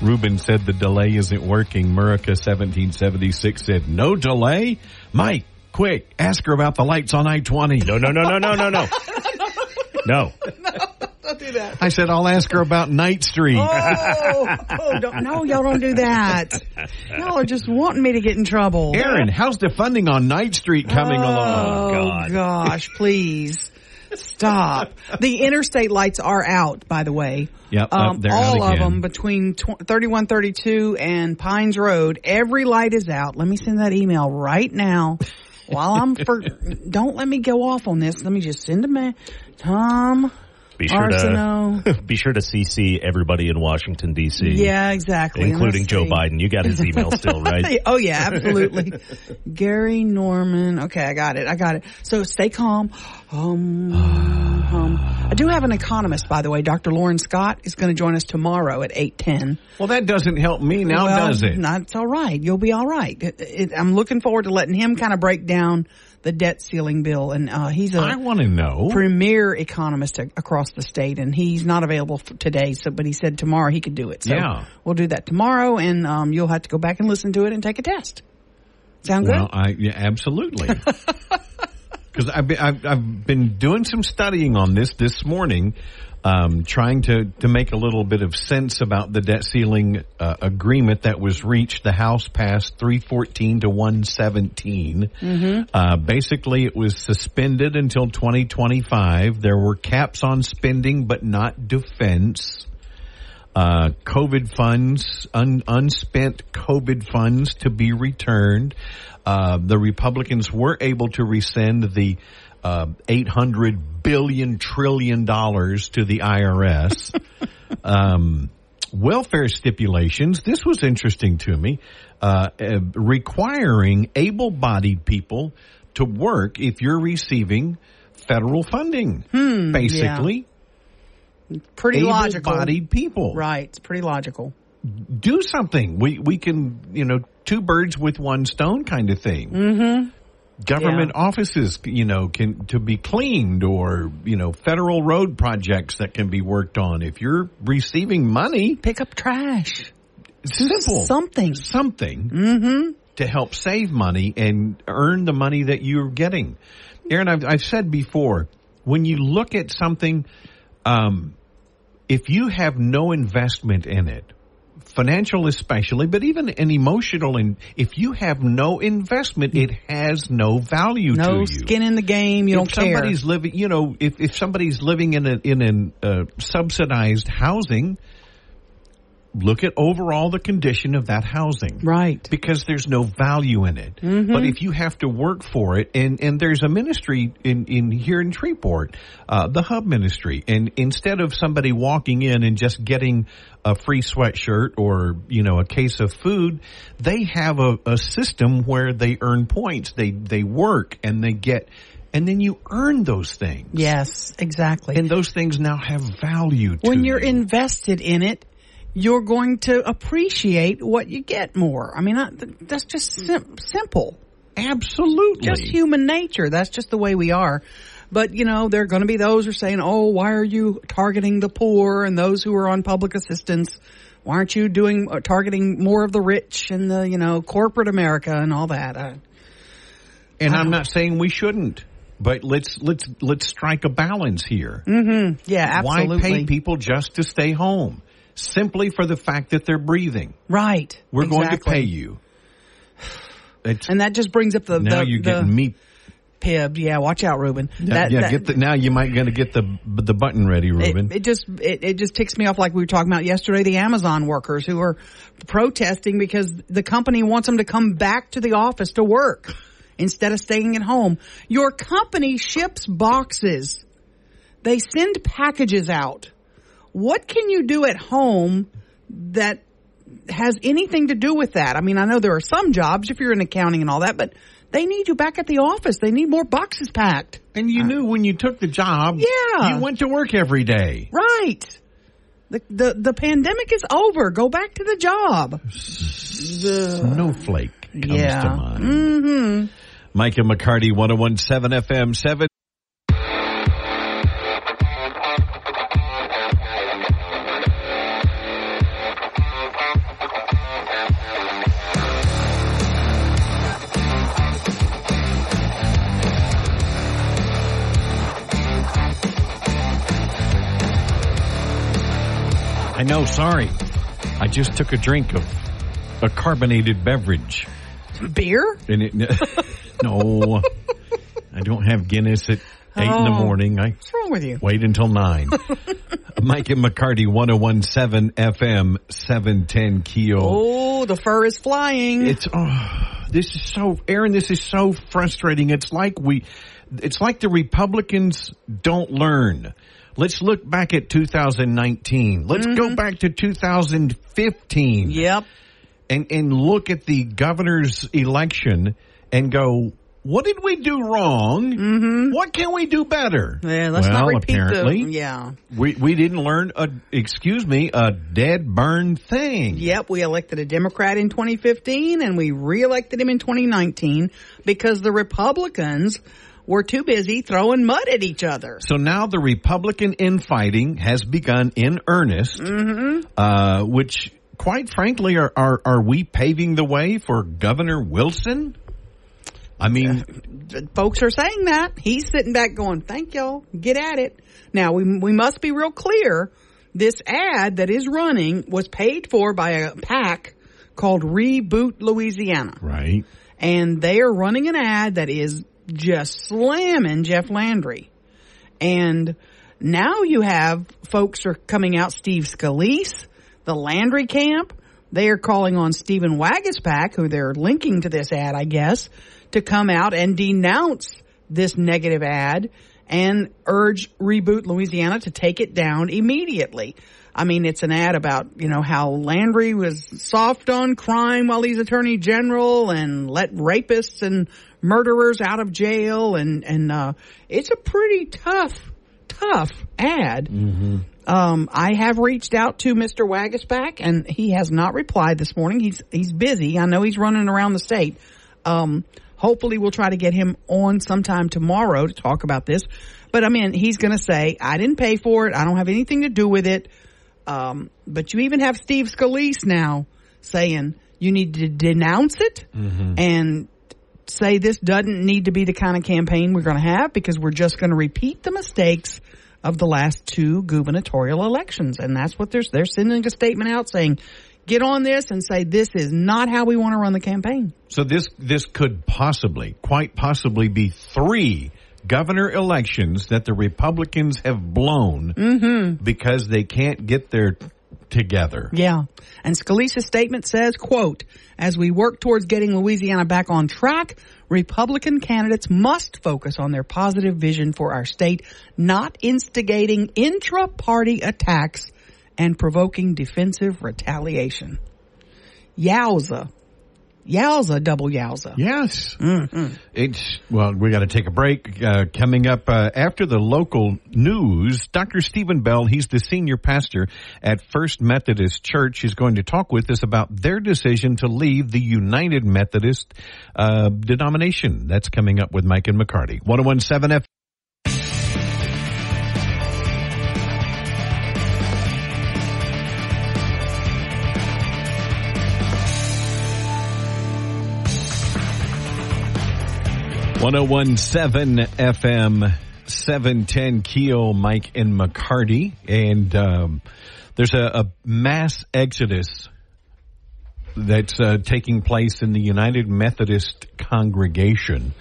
Ruben said the delay isn't working. Murica 1776 said, no delay? Mike, quick, ask her about the lights on I-20. No, no, no, no, no, no, no. No. No, don't do that. I said, I'll ask her about Knight Street. Oh, oh don't, no, y'all don't do that. Y'all are just wanting me to get in trouble. Aaron, how's the funding on Knight Street coming oh, along? Oh God. gosh, please stop. The interstate lights are out, by the way. Yep, uh, um, all of them between tw- 3132 and Pines Road. Every light is out. Let me send that email right now. While I'm for, don't let me go off on this. Let me just send a man. Tom Be sure Arsenault. to be sure to CC everybody in Washington D.C. Yeah, exactly. Including let's Joe see. Biden. You got his email still, right? oh yeah, absolutely. Gary Norman. Okay, I got it. I got it. So stay calm. Um, um, I do have an economist, by the way. Dr. Loren Scott is going to join us tomorrow at eight ten. Well, that doesn't help me now, well, does it? That's all right. You'll be all right. It- it- I'm looking forward to letting him kind of break down the debt ceiling bill, and uh, he's a I want to know. premier economist a- across the state, and he's not available for today. So, but he said tomorrow he could do it. So Yeah. we'll do that tomorrow, and um, you'll have to go back and listen to it and take a test. Sound good? I yeah, absolutely. Because I've I've, I've been doing some studying on this this morning, um, trying to to make a little bit of sense about the debt ceiling uh, agreement that was reached. The House passed three fourteen to one Uh, basically, it was suspended until twenty twenty five. There were caps on spending, but not defense uh, COVID funds, un, unspent COVID funds to be returned. Uh, the Republicans were able to rescind the uh, 800 billion trillion dollars to the IRS. um, welfare stipulations. This was interesting to me, uh, uh, requiring able-bodied people to work if you're receiving federal funding. basically, pretty logical. able-bodied people Right. It's pretty logical. do something. We we can you know two birds with one stone kind of thing. Mm-hmm. Government offices, you know, can to be cleaned, or you know, federal road projects that can be worked on. If you're receiving money, Pick up trash. simple Something. something to help save money and earn the money that you're getting. Aaron, I've, I've said before, when you look at something, um, if you have no investment in it, financial especially, but even an emotional, and if you have no investment, it has no value to No skin in the game. You if don't care. somebody's living, you know, if, if somebody's living in a, in an uh, subsidized housing, look at overall the condition of that housing. Right. Because there's no value in it. But if you have to work for it, and, and there's a ministry in, in here in Shreveport, uh, the Hub Ministry, and instead of somebody walking in and just getting a free sweatshirt or, you know, a case of food, they have a, a system where they earn points. They, they work and they get and then you earn those things. Yes, exactly. And those things now have value to when you're you. invested in it, you're going to appreciate what you get more. I mean, that's just sim- simple. Absolutely. Just human nature. That's just the way we are. But, you know, there are going to be those who are saying, oh, why are you targeting the poor and those who are on public assistance? Why aren't you doing, uh, targeting more of the rich and the, you know, corporate America and all that? Uh, and I'm not saying we shouldn't, but let's let's let's strike a balance here. yeah, absolutely. Why pay people just to stay home? Simply for the fact that they're breathing. Right. We're going to pay you. It's, And that just brings up the, now the, you're the getting me. pibbed. Yeah, watch out, Ruben. That- yeah, that- get the, now you might going to get the the button ready, Ruben. It, it just it, it just ticks me off like we were talking about yesterday. The Amazon workers who are protesting because the company wants them to come back to the office to work instead of staying at home. Your company ships boxes. They send packages out. What can you do at home that has anything to do with that? I mean, I know there are some jobs if you're in accounting and all that, but they need you back at the office. They need more boxes packed. and you knew when you took the job, Yeah. you went to work every day. Right. The, the the pandemic is over. Go back to the job. Snowflake comes Yeah. to mind. Mm-hmm. And McCarty, 1017 FM 7. Sorry. I just took a drink of a carbonated beverage. Beer? And it, no, I don't have Guinness at eight in the Oh. morning. I What's wrong with you? wait until nine. Mike and McCarty, 1017 FM, 710 Keel. Oh, the fur is flying. It's, oh, this is so, Aaron, this is so frustrating. It's like we, it's like the Republicans don't learn. Let's look back at 2019. Let's go back to 2015 yep. and and look at the governor's election and go, what did we do wrong? Mm-hmm. What can we do better? Yeah, let's well, not repeat apparently, the. Yeah. we we didn't learn a excuse me a dead burn thing. Yep, we elected a Democrat in 2015 and we reelected him in 2019 because the Republicans were too busy throwing mud at each other. So now the Republican infighting has begun in earnest, uh, which, quite frankly, are, are are we paving the way for Governor Wilson? I mean, Folks are saying that. He's sitting back going, thank y'all, get at it. Now we, we must be real clear. This ad that is running was paid for by a PAC called Reboot Louisiana. right? and they are running an ad that is just slamming Jeff Landry. And now you have folks are coming out, Steve Scalise, the Landry camp. They are calling on Stephen Waguespack, who they're linking to this ad, I guess, to come out and denounce this negative ad and urge Reboot Louisiana to take it down immediately. I mean, it's an ad about, you know, how Landry was soft on crime while he's attorney general and let rapists and murderers out of jail and, and, uh, it's a pretty tough, tough ad. Um, I have reached out to Mr. Waguespack and he has not replied this morning. He's, he's busy. I know he's running around the state. Um, hopefully we'll try to get him on sometime tomorrow to talk about this. But I mean, he's going to say, I didn't pay for it. I don't have anything to do with it. Um, but you even have Steve Scalise now saying you need to denounce it and say this doesn't need to be the kind of campaign we're going to have because we're just going to repeat the mistakes of the last two gubernatorial elections. And that's what they're, they're sending a statement out saying, get on this and say this is not how we want to run the campaign. So this this could possibly, quite possibly, be three governor elections that the Republicans have blown mm-hmm. because they can't get their together. Yeah. And Scalise's statement says, quote, as we work towards getting Louisiana back on track, Republican candidates must focus on their positive vision for our state, not instigating intra-party attacks and provoking defensive retaliation. Yowza. Yowza, double yowza. Yes. It's, well, we got to take a break. Uh, coming up uh, after the local news, Dr. Stephen Bell, he's the senior pastor at First Methodist Church, is going to talk with us about their decision to leave the United Methodist uh, denomination. That's coming up with Mike and McCarty. 1017 F. One zero one seven FM seven ten Keel, Mike and McCarty, and um, there's a, a mass exodus that's uh, taking place in the United Methodist congregation.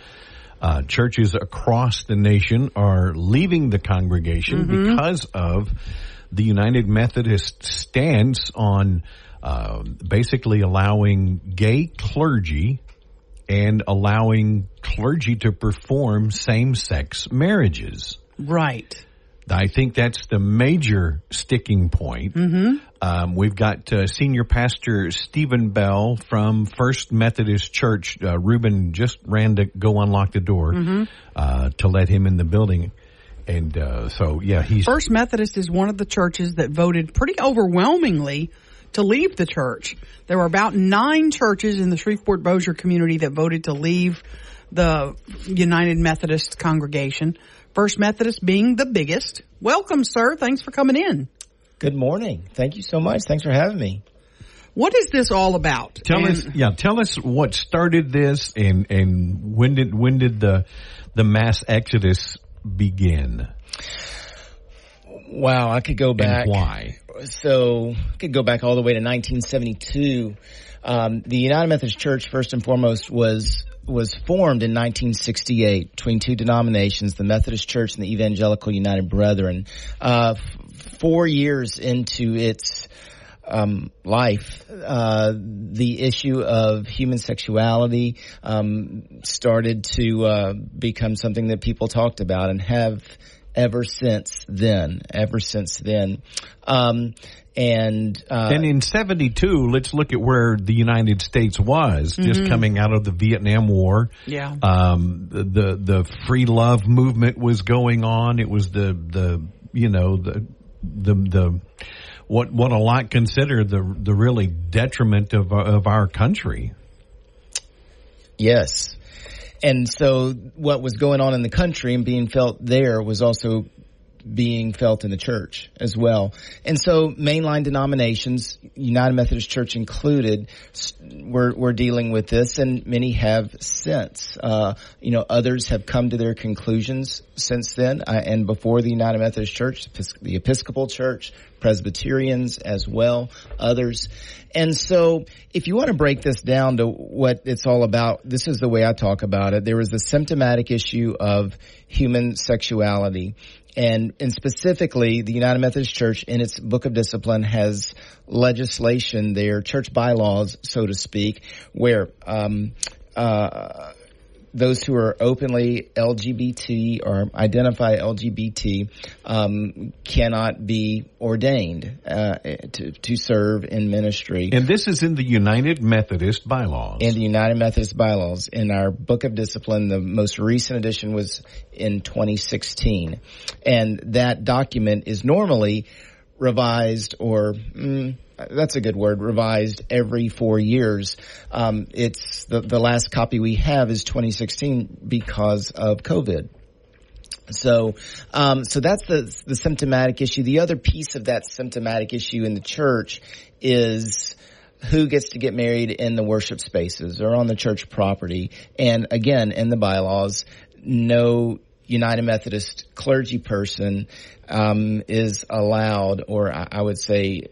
Uh, churches across the nation are leaving the congregation because of the United Methodist stance on uh, basically allowing gay clergy and allowing clergy to perform same-sex marriages. Right. I think that's the major sticking point. Mm-hmm. Um, we've got uh, Senior Pastor Stephen Bell from First Methodist Church. Uh, Ruben just ran to go unlock the door uh, to let him in the building. And uh, so, yeah, he's First Methodist is one of the churches that voted pretty overwhelmingly to leave the church. There were about nine churches in the Shreveport Bossier community that voted to leave the United Methodist congregation. First Methodist being the biggest. Welcome, sir. Thanks for coming in. Good morning. Thank you so much. Thanks for having me. What is this all about? Tell And- us, yeah, tell us what started this and and when did when did the the mass exodus begin Wow, I could go back. and why? So I could go back all the way to 1972. Um, the United Methodist Church, first and foremost, was was formed in 1968 between two denominations, the Methodist Church and the Evangelical United Brethren. Uh, f- four years into its um, life, uh, the issue of human sexuality um, started to uh, become something that people talked about and have ever since then. Ever since then, um, and uh, Then in 72, let's look at where the United States was just coming out of the Vietnam War. Yeah. Um, the, the, the free love movement was going on. It was the, the, you know, the, the, the, what, what a lot consider the, the really detriment of, of our country. Yes. And so what was going on in the country and being felt there was also being felt in the church as well. And so mainline denominations, United Methodist Church included, we're dealing with this and many have since. Uh, you know, others have come to their conclusions since then uh, and before the United Methodist Church, the Episcopal Church, Presbyterians as well, others. And so if you want to break this down to what it's all about, this is the way I talk about it. There was the symptomatic issue of human sexuality. And, and specifically, the United Methodist Church in its book of discipline has legislation there, church bylaws, so to speak, where, um, uh, those who are openly LGBT or identify LGBT um, cannot be ordained uh, to, to serve in ministry. And this is in the United Methodist bylaws. in the United Methodist bylaws, in our book of discipline, the most recent edition was in 2016, and that document is normally revised or mm, that's a good word revised every four years um, it's the, the last copy we have is 2016 because of covid so, um, so that's the the symptomatic issue. The other piece of that symptomatic issue in the church is who gets to get married in the worship spaces or on the church property. And again, in the bylaws, no United Methodist clergy person um, is allowed, or I, I would say.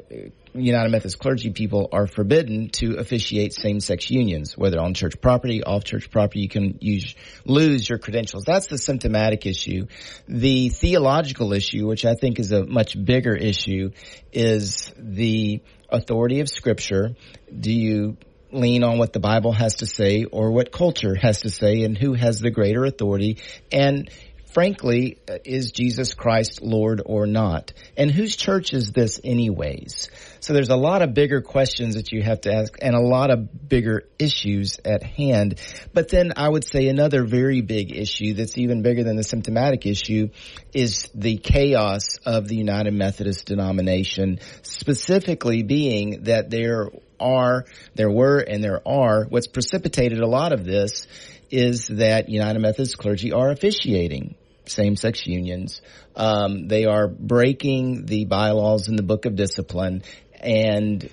United Methodist clergy people are forbidden to officiate same-sex unions, whether on church property, off church property. You can use, lose your credentials. That's the symptomatic issue. The theological issue, which I think is a much bigger issue, is the authority of Scripture. Do you lean on what the Bible has to say or what culture has to say and who has the greater authority? And frankly, is Jesus Christ Lord or not? And whose church is this anyways? So there's a lot of bigger questions that you have to ask and a lot of bigger issues at hand. But then I would say another very big issue that's even bigger than the symptomatic issue is the chaos of the United Methodist denomination, specifically being that there are, there were, and there are, what's precipitated a lot of this is that United Methodist clergy are officiating same-sex unions. Um, they are breaking the bylaws in the Book of Discipline and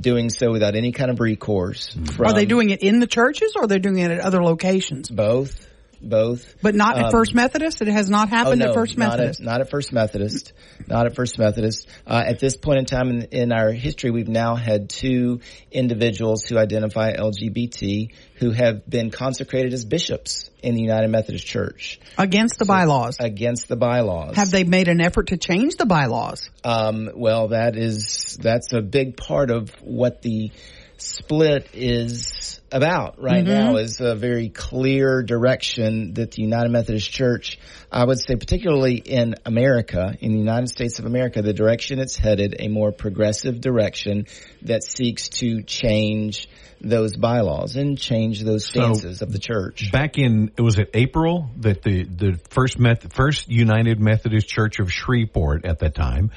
doing so without any kind of recourse. From Are they doing it in the churches or are they doing it at other locations? both? Both. But not at Um, First Methodist? It has not Oh, happened no, at First not Methodist. At, not at First Methodist. Not at First Methodist. Uh, at this point in time in, in our history, we've now had two individuals who identify LGBT who have been consecrated as bishops in the United Methodist Church Against the bylaws. against the bylaws. Have they made an effort to change the bylaws? Um, well, that is that's a big part of what the split is about right now is a very clear direction that the United Methodist Church, I would say particularly in America, in the United States of America, the direction it's headed, a more progressive direction that seeks to change those bylaws and change those stances of the church. Back in it was it April that the the first Meth, first United Methodist Church of Shreveport at that time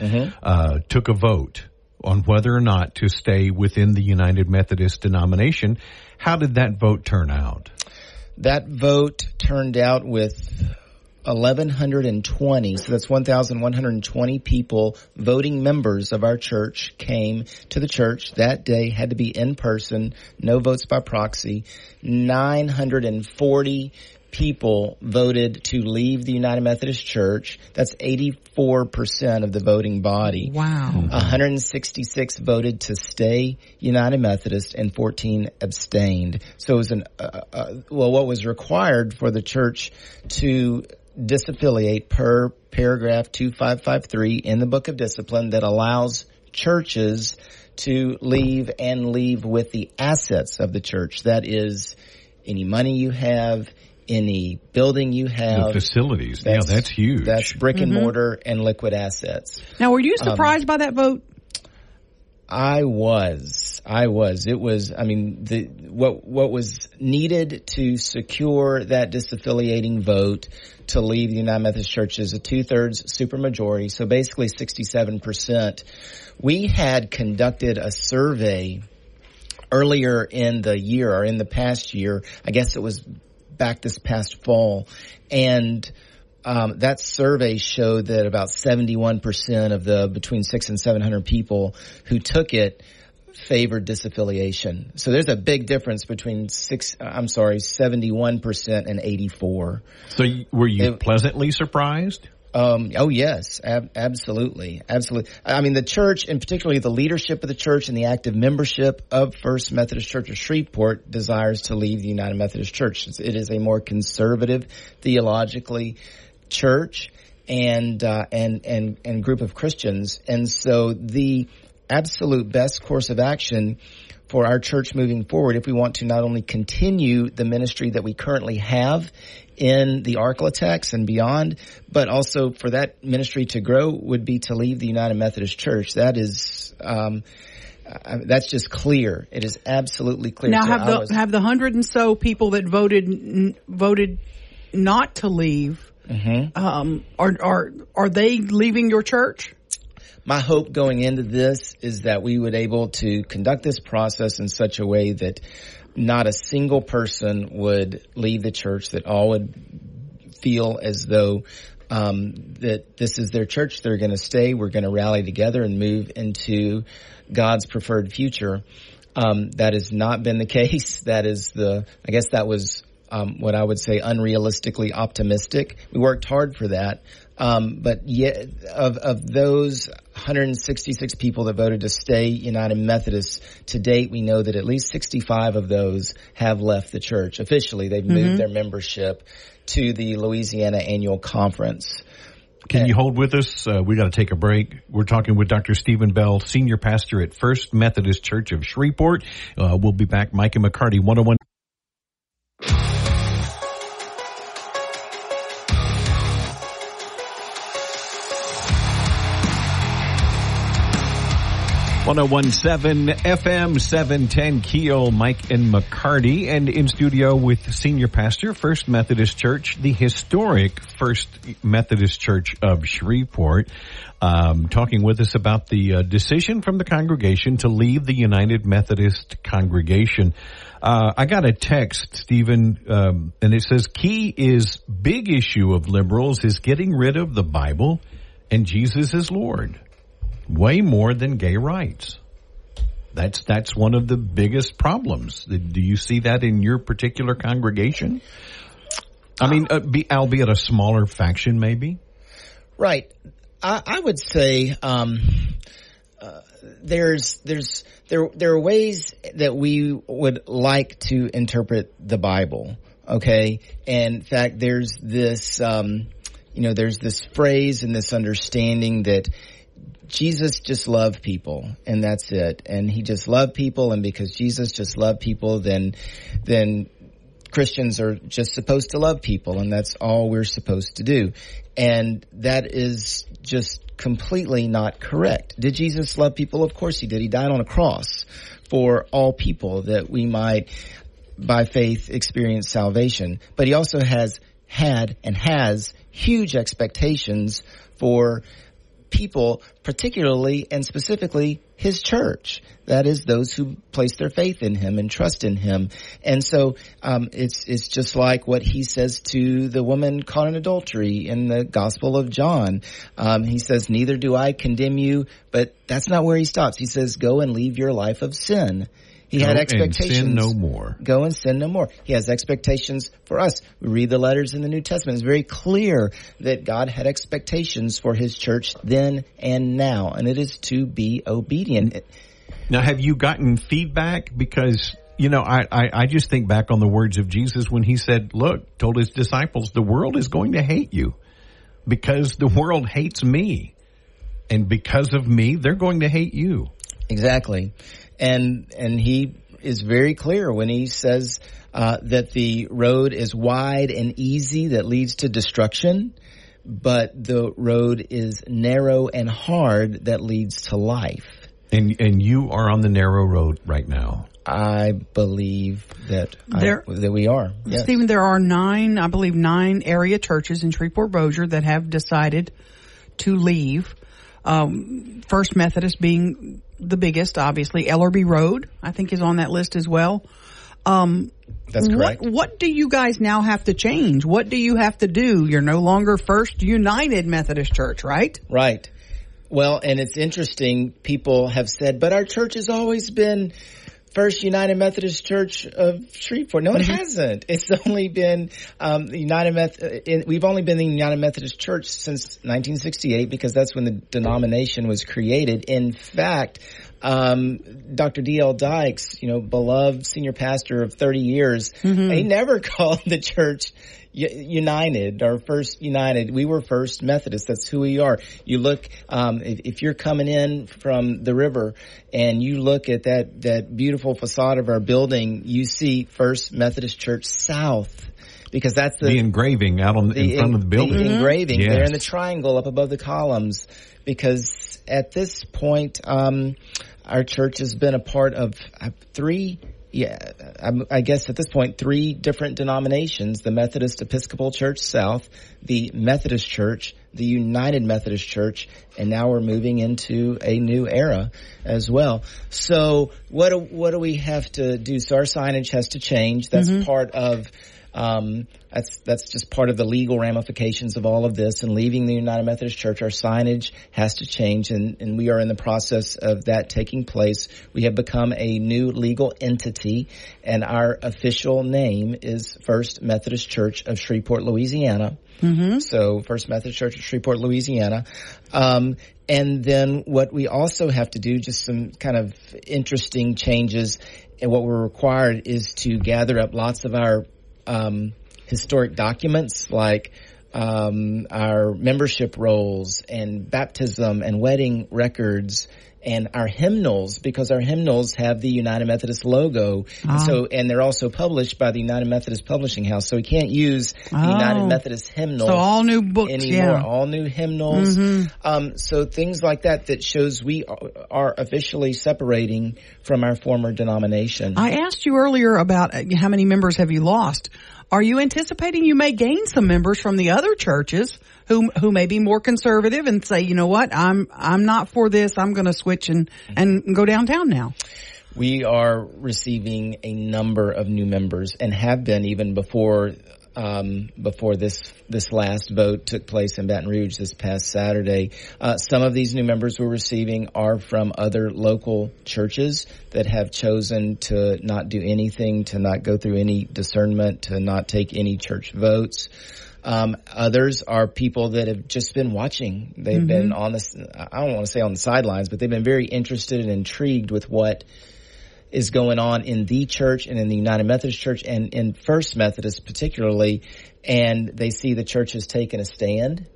uh, took a vote on whether or not to stay within the United Methodist denomination. How did that vote turn out? That vote turned out with 1,120, so that's 1,120 people, voting members of our church came to the church that day, had to be in person, no votes by proxy. 940 people voted to leave the United Methodist Church. That's 84% of the voting body. Wow. 166 voted to stay United Methodist and 14 abstained. So it was an, uh, uh, well, what was required for the church to disaffiliate per paragraph 2553 in the book of discipline that allows churches to leave and leave with the assets of the church. That is any money you have, any building you The have. facilities. Yeah, that's huge. That's brick and mortar and liquid assets. Now, were you Um, surprised by that vote? I was. I was. It was. I mean, the what what was needed to secure that disaffiliating vote to leave the United Methodist Church is a two thirds supermajority. So basically, sixty seven percent. We had conducted a survey earlier in the year or in the past year. I guess it was back this past fall, and um, that survey showed that about 71% of the between six and 700 people who took it favored disaffiliation. So there's a big difference between six, I'm sorry, 71% and 84. so were you It- pleasantly surprised? Um, oh yes, ab- absolutely, absolutely. I mean, the church, and particularly the leadership of the church and the active membership of First Methodist Church of Shreveport desires to leave the United Methodist Church. It's- a more conservative, theologically church and uh, and and and group of Christians, and so the absolute best course of action for our church moving forward if we want to not only continue the ministry that we currently have in the Arklatex and beyond, but also for that ministry to grow would be to leave the United Methodist Church. That is, um, uh, that's just clear. It is absolutely clear. Now, have I the was- have the hundred and so people that voted n- voted not to leave? Mm-hmm. Um, are are are they leaving your church? my hope going into this is that we would able to conduct this process in such a way that not a single person would leave the church, that all would feel as though um, that this is their church. They're going to stay. We're going to rally together and move into God's preferred future. Um, that has not been the case. That is the, I guess that was um, what I would say unrealistically optimistic. We worked hard for that. Um, but yet, of, of those 166 people that voted to stay United Methodist, to date, we know that at least 65 of those have left the church. Officially, they've moved their membership to the Louisiana Annual Conference. Can you hold with us? Uh, we got to take a break. We're talking with Dr. Stephen Bell, senior pastor at First Methodist Church of Shreveport. Uh, we'll be back. Mike and McCarty, 101. 1017 FM 710 Keel, Mike and McCarty, and in studio with Senior Pastor, First Methodist Church, the historic First Methodist Church of Shreveport, um, talking with us about the uh, decision from the congregation to leave the United Methodist congregation. Uh, I got a text, Stephen, um, and it says, key is big issue of liberals is getting rid of the Bible and Jesus is Lord way more than gay rights. That's that's one of the biggest problems. Do you see that in your particular congregation? I mean, uh, be, albeit a smaller faction, maybe. Right. I, I would say um, uh, there's there's there there are ways that we would like to interpret the Bible. Okay, and in fact, there's this um, you know there's this phrase and this understanding that Jesus just loved people and that's it. And he just loved people and because Jesus just loved people, then, then Christians are just supposed to love people and that's all we're supposed to do. And that is just completely not correct. Did Jesus love people? Of course he did. He died on a cross for all people that we might by faith experience salvation. But he also has had and has huge expectations for people, particularly and specifically his church. That is those who place their faith in him and trust in him. And so um, it's it's just like what he says to the woman caught in adultery in the Gospel of John. Um, he says, "Neither do I condemn you," but that's not where he stops. He says, "Go and leave your life of sin." He Go had expectations. And sin no more. Go and sin no more. He has expectations for us. We read the letters in the New Testament. It's very clear that God had expectations for his church then and now, and it is to be obedient. Now, have you gotten feedback? Because, you know, I, I, I just think back on the words of Jesus when he said, look, told his disciples, the world is going to hate you because the world hates me. And because of me, they're going to hate you. Exactly and and he is very clear when he says uh, that the road is wide and easy that leads to destruction, but the road is narrow and hard that leads to life. And and you are on the narrow road right now. I believe that there, I, that we are. Yes. Stephen, there are nine, I believe, nine area churches in Shreveport Bossier that have decided to leave. Um, First Methodist being the biggest, obviously. Ellerbe Road, I think, is on that list as well. Um, That's correct. What, what do you guys now have to change? What do you have to do? You're no longer First United Methodist Church, right? Right. Well, and it's interesting. People have said, but our church has always been First United Methodist Church of Shreveport. No, it mm-hmm. hasn't. It's only been um, the United Meth- We've only been the United Methodist Church since 1968 because that's when the denomination was created. In fact, um, Dr. D.L. Dykes, you know, beloved senior pastor of 30 years, mm-hmm. he never called the church United, our first United. We were First Methodist. That's who we are. You look, um, if, if, you're coming in from the river and you look at that, that beautiful facade of our building, you see First Methodist Church South because that's the, the engraving out on the, in front of the building. The mm-hmm. engraving yes. there in the triangle up above the columns. Because at this point, um, our church has been a part of uh, three yeah, I guess at this point, three different denominations, the Methodist Episcopal Church South, the Methodist Church, the United Methodist Church, and now we're moving into a new era as well. So what do, what do we have to do? So our signage has to change. That's mm-hmm. part of um, that's that's just part of the legal ramifications of all of this. And leaving the United Methodist Church, our signage has to change, and, and we are in the process of that taking place. We have become a new legal entity, and our official name is First Methodist Church of Shreveport, Louisiana. Mm-hmm. So First Methodist Church of Shreveport, Louisiana. Um, and then what we also have to do, just some kind of interesting changes, and what we're required is to gather up lots of our um, historic documents like um, our membership rolls and baptism and wedding records and our hymnals because our hymnals have the United Methodist logo. Ah. So and they're also published by the United Methodist Publishing House. So we can't use the Oh. United Methodist hymnal So all new books, anymore. yeah. Mm-hmm. All new hymnals. Um, so things like that that shows we are, are officially separating from our former denomination. I asked you earlier about uh, how many members have you lost. Are you anticipating you may gain some members from the other churches who who may be more conservative and say, you know what, I'm I'm not for this. I'm going to switch and and go downtown now. We are receiving a number of new members and have been even before um, before this this last vote took place in Baton Rouge this past Saturday. Uh, some of these new members we're receiving are from other local churches that have chosen to not do anything, to not go through any discernment, to not take any church votes. Um, others are people that have just been watching. They've been on the, I don't want to say on the sidelines, but they've been very interested and intrigued with what is going on in the church and in the United Methodist Church and in First Methodist particularly, and they see the church has taken a stand,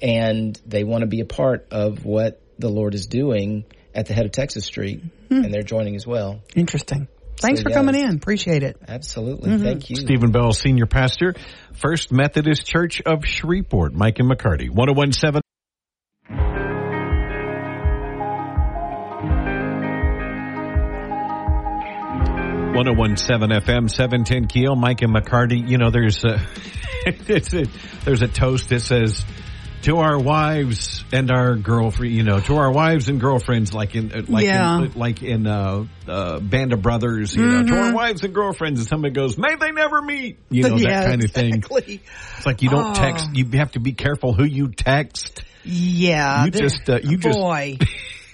and they want to be a part of what the Lord is doing at the head of Texas Street, and they're joining as well. Interesting. Thanks So, for coming in. Appreciate it. Absolutely, mm-hmm. thank you. Stephen Bell, Senior Pastor, First Methodist Church of Shreveport. Mike and McCarty, 1017. One zero one seven oh FM seven ten Keel Mike and McCarty. You know, there's a, it's a there's a toast that says to our wives and our girlfriend. You know, to our wives and girlfriends, like in like Yeah. in, like in uh, uh, Band of Brothers. You know, to our wives and girlfriends, and somebody goes, "May they never meet." You know, yeah, that kind of thing. It's like you don't Oh. text. You have to be careful who you text. Yeah. You just, uh, you just- boy.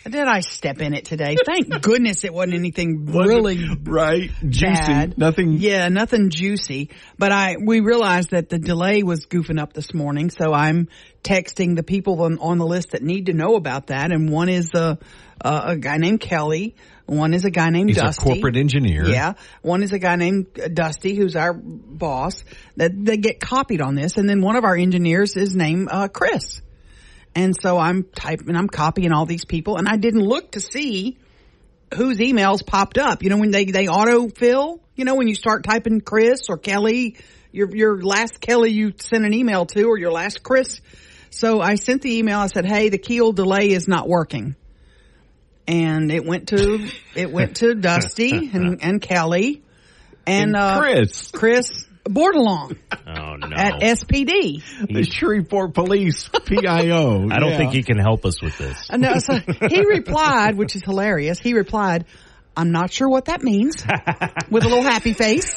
Did I step in it today? Thank goodness it wasn't anything really right, juicy, bad. nothing. Yeah, nothing juicy. But I we realized that the delay was goofing up this morning, so I'm texting the people on, on the list that need to know about that. And one is a a, a guy named Kelly. One is a guy named He's Dusty. a corporate engineer. Yeah. One is a guy named Dusty, who's our boss. That they get copied on this, and then one of our engineers is named uh, Chris. And so I'm typing, and I'm copying all these people, and I didn't look to see whose emails popped up. You know, when they, they auto fill, you know, when you start typing Chris or Kelly, your, your last Kelly you sent an email to or your last Chris. So I sent the email. I said, Hey, the keel delay is not working. And it went to, it went to Dusty and, and Kelly and, And uh, Chris. Chris Bordelon Oh no! at SPD. The Shreveport Police PIO. I don't Yeah. think he can help us with this. Uh, No, so he replied, which is hilarious. He replied, I'm not sure what that means with a little happy face.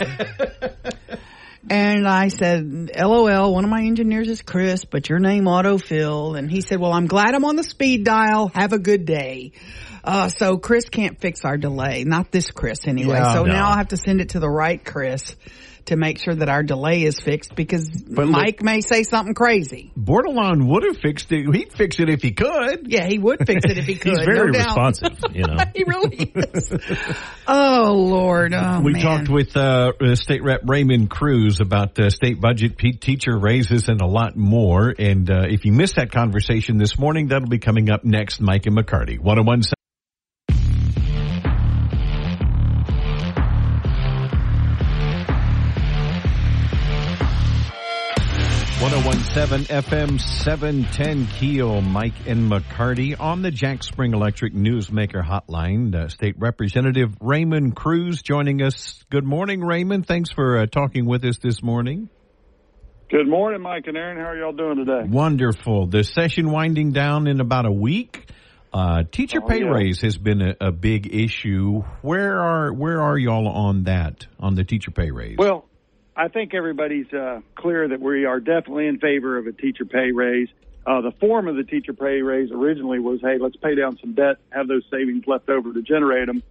And I said, LOL, one of my engineers is Chris, but your name autofill. And he said, well, I'm glad I'm on the speed dial. Have a good day. Uh, so Chris can't fix our delay. Not this Chris anyway. Yeah. so No. now I'll have to send it to the right Chris to make sure that our delay is fixed because but Mike look, may say something crazy. Bordelon would have fixed it. He'd fix it if he could. Yeah, he would fix it if he could. He's very no responsive, you know. he really is. Oh, Lord. Oh, we man. talked with uh, uh, State Rep Raymond Crews about uh, state budget, teacher raises, and a lot more. And uh, if you missed that conversation this morning, that'll be coming up next. Mike and McCarty, 101. 1017 FM 710 Keel, Mike and McCarty on the Jack Spring Electric Newsmaker Hotline. Uh, State Representative Raymond Crews joining us. Good morning, Raymond. Thanks for uh, talking with us this morning. Good morning, Mike and Aaron. How are y'all doing today? Wonderful. The session winding down in about a week. Uh, teacher Oh, pay yeah. raise has been a, a big issue. Where are where are y'all on that on the teacher pay raise? Well, I think everybody's uh, clear that we are definitely in favor of a teacher pay raise. Uh, the form of the teacher pay raise originally was, hey, let's pay down some debt, have those savings left over to generate them.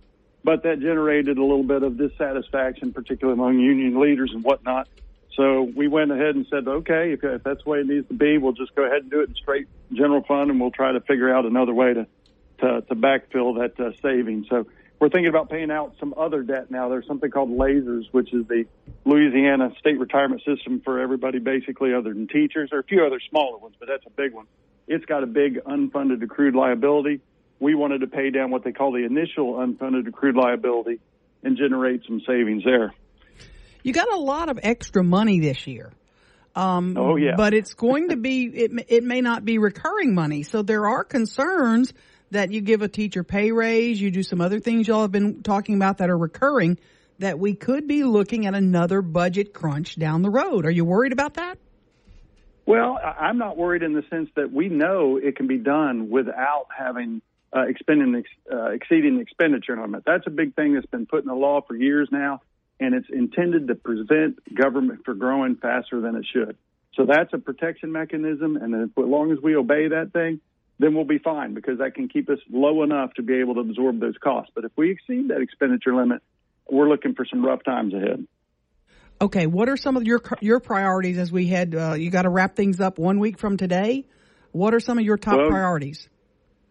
But that generated a little bit of dissatisfaction, particularly among union leaders and whatnot. So we went ahead and said, okay, if, if that's the way it needs to be, we'll just go ahead and do it in straight general fund, and we'll try to figure out another way to to, to backfill that uh, savings. So we're thinking about paying out some other debt now. There's something called LASERS, which is the Louisiana state retirement system for everybody, basically, other than teachers. There are a few other smaller ones, but that's a big one. It's got a big unfunded accrued liability. we wanted to pay down what they call the initial unfunded accrued liability and generate some savings there. You got a lot of extra money this year. Um, oh yeah, but it's going to be it. It may not be recurring money, so there are concerns that you give a teacher pay raise, you do some other things y'all have been talking about that are recurring. That we could be looking at another budget crunch down the road. Are you worried about that? Well, I'm not worried in the sense that we know it can be done without having uh, expending uh, exceeding the expenditure limit. That's a big thing that's been put in the law for years now, and it's intended to prevent government from growing faster than it should. So that's a protection mechanism, and as long as we obey that thing, then we'll be fine because that can keep us low enough to be able to absorb those costs. But if we exceed that expenditure limit, we're looking for some rough times ahead. Okay, what are some of your your priorities as we head? Uh, you got to wrap things up one week from today. What are some of your top well, priorities?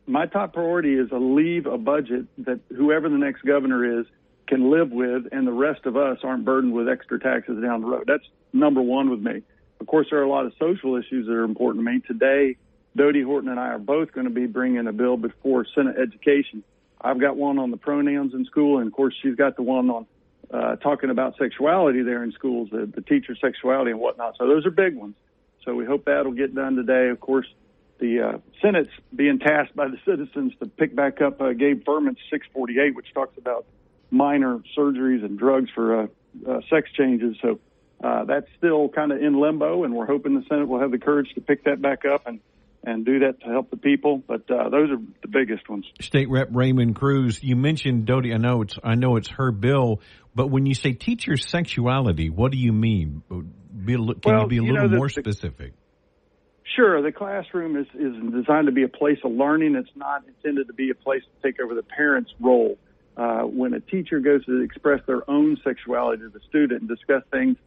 my top priority is to leave a budget that whoever the next governor is can live with, and the rest of us aren't burdened with extra taxes down the road. That's number one with me. Of course, there are a lot of social issues that are important to me. Today, Dodie Horton and I are both going to be bringing a bill before Senate Education. I've got one on the pronouns in school, and of course, she's got the one on uh, talking about sexuality there in schools, the, the teacher sexuality and whatnot. So those are big ones. So we hope that'll get done today. Of course, the uh, Senate's being tasked by the citizens to pick back up uh, Gabe Firment's 648, which talks about minor surgeries and drugs for uh, uh, sex changes. So uh, that's still kind of in limbo, and we're hoping the Senate will have the courage to pick that back up and and do that to help the people. But uh, those are the biggest ones. State Rep Raymond Crews, you mentioned Dodie. I know it's I know it's her bill, but when you say teacher sexuality, what do you mean? Be, can well, you be a you little know, more the, specific? Sure, the classroom is, is designed to be a place of learning. It's not intended to be a place to take over the parent's role. Uh, when a teacher goes to express their own sexuality to the student and discuss things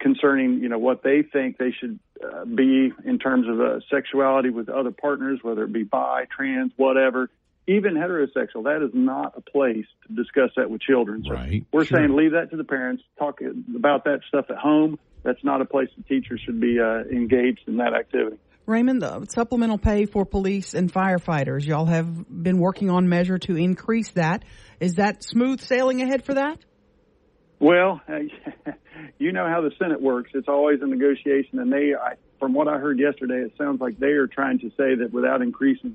concerning, you know, what they think they should uh, be in terms of uh, sexuality with other partners, whether it be bi, trans, whatever, even heterosexual, that is not a place to discuss that with children. So right. we're sure. saying leave that to the parents. Talk about that stuff at home. That's not a place the teachers should be uh, engaged in that activity. Raymond, the supplemental pay for police and firefighters, y'all have been working on measure to increase that. Is that smooth sailing ahead for that? Well, you know how the Senate works. It's always a negotiation, and they, I, from what I heard yesterday, it sounds like they are trying to say that without increasing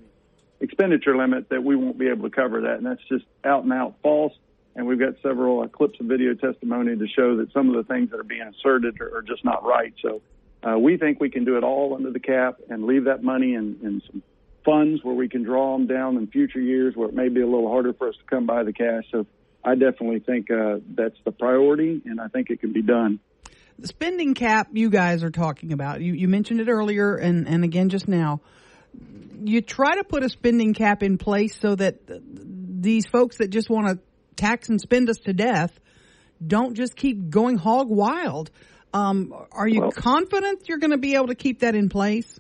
the expenditure limit, that we won't be able to cover that, and that's just out and out false. And we've got several uh, clips of video testimony to show that some of the things that are being asserted are, are just not right. So uh, we think we can do it all under the cap and leave that money in, in some funds where we can draw them down in future years where it may be a little harder for us to come by the cash. So I definitely think uh, that's the priority, and I think it can be done. The spending cap you guys are talking about, you, you mentioned it earlier and, and again just now. You try to put a spending cap in place so that these folks that just want to tax and spend us to death don't just keep going hog wild. Um, are you well, confident you're going to be able to keep that in place?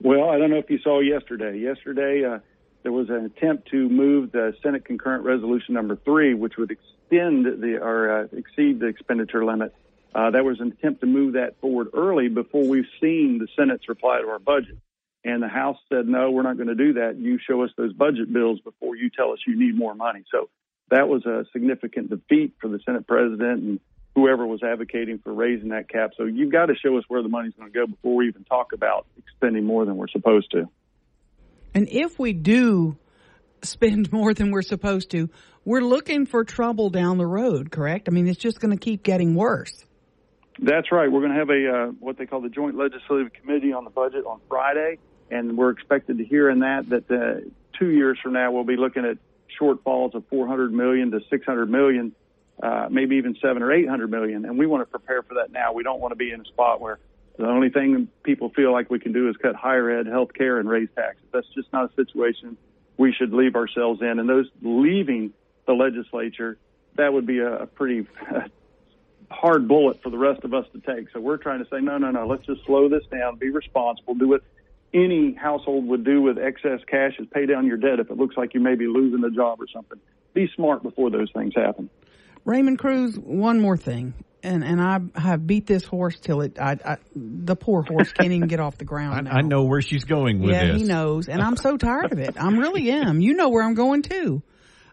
Well, I don't know if you saw yesterday. Yesterday, uh, there was an attempt to move the Senate concurrent resolution number three, which would extend the or uh, exceed the expenditure limit. Uh, that was an attempt to move that forward early before we've seen the Senate's reply to our budget. And the House said, no, we're not going to do that. You show us those budget bills before you tell us you need more money. So that was a significant defeat for the Senate president and whoever was advocating for raising that cap. So you've got to show us where the money's going to go before we even talk about spending more than we're supposed to. And if we do spend more than we're supposed to, we're looking for trouble down the road, correct? I mean, it's just going to keep getting worse. That's right. We're going to have a uh, what they call the Joint Legislative Committee on the budget on Friday, and we're expected to hear in that that uh, two years from now we'll be looking at shortfalls of 400 million to 600 million uh, maybe even seven or eight hundred million. And we want to prepare for that now. We don't want to be in a spot where the only thing people feel like we can do is cut higher ed, health care, and raise taxes. That's just not a situation we should leave ourselves in. And those leaving the legislature, that would be a, pretty uh, hard bullet for the rest of us to take. So we're trying to say, no, no, no, let's just slow this down, be responsible, do what any household would do with excess cash is pay down your debt if it looks like you may be losing a job or something. Be smart before those things happen. Raymond Crews, one more thing. And and I have beat this horse till it. I, I the poor horse can't even get off the ground. I, I, know where she's going with yeah, this. he knows, and I'm so tired of it. I'm really am. You know where I'm going too.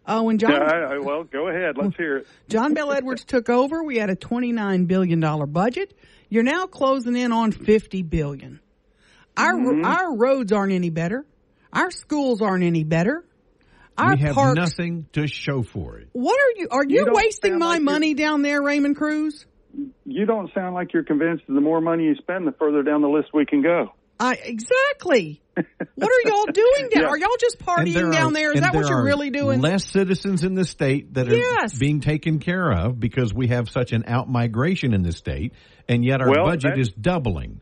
Oh, uh, when John. Yeah, I, well, go ahead. Let's hear it. John Bel Edwards took over. We had a 29 billion dollar budget. You're now closing in on 50 billion. Our mm-hmm. our roads aren't any better. Our schools aren't any better. Our we have parks, nothing to show for it. What are you? Are you, you wasting my like money down there, Raymond Crews? You don't sound like you're convinced that the more money you spend, the further down the list we can go. I exactly. what are y'all doing down? Yeah. Are y'all just partying down there? Is that what you're really doing? Less citizens in the state that are yes. being taken care of because we have such an out migration in the state, and yet our well, budget is doubling.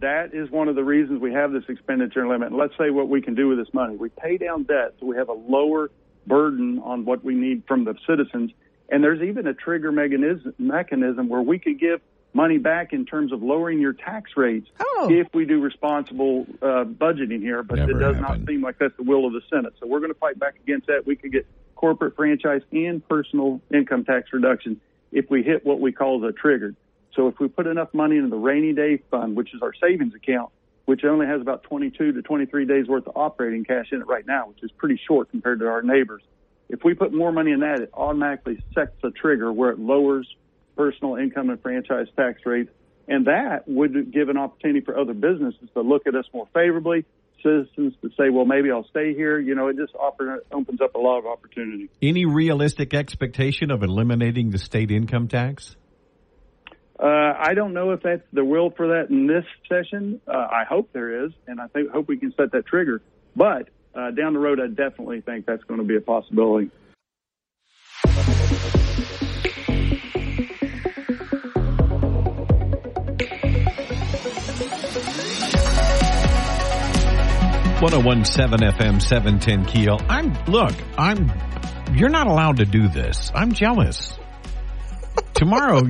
That is one of the reasons we have this expenditure limit. And let's say what we can do with this money. We pay down debt, so we have a lower burden on what we need from the citizens. And there's even a trigger mechanism, mechanism where we could give money back in terms of lowering your tax rates oh. if we do responsible uh, budgeting here. But Never it does happened. not seem like that's the will of the Senate. So we're going to fight back against that. We could get corporate franchise and personal income tax reduction if we hit what we call the trigger. So if we put enough money into the rainy day fund, which is our savings account, which only has about 22 to 23 days worth of operating cash in it right now, which is pretty short compared to our neighbors. If we put more money in that, it automatically sets a trigger where it lowers personal income and franchise tax rates. And that would give an opportunity for other businesses to look at us more favorably, citizens to say, well, maybe I'll stay here. You know, it just opens up a lot of opportunity. Any realistic expectation of eliminating the state income tax? Uh, I don't know if that's the will for that in this session. Uh, I hope there is, and I think, hope we can set that trigger. But uh, down the road, I definitely think that's going to be a possibility. One zero oh one seven FM seven ten Keel. I'm look. I'm. You're not allowed to do this. I'm jealous. Tomorrow,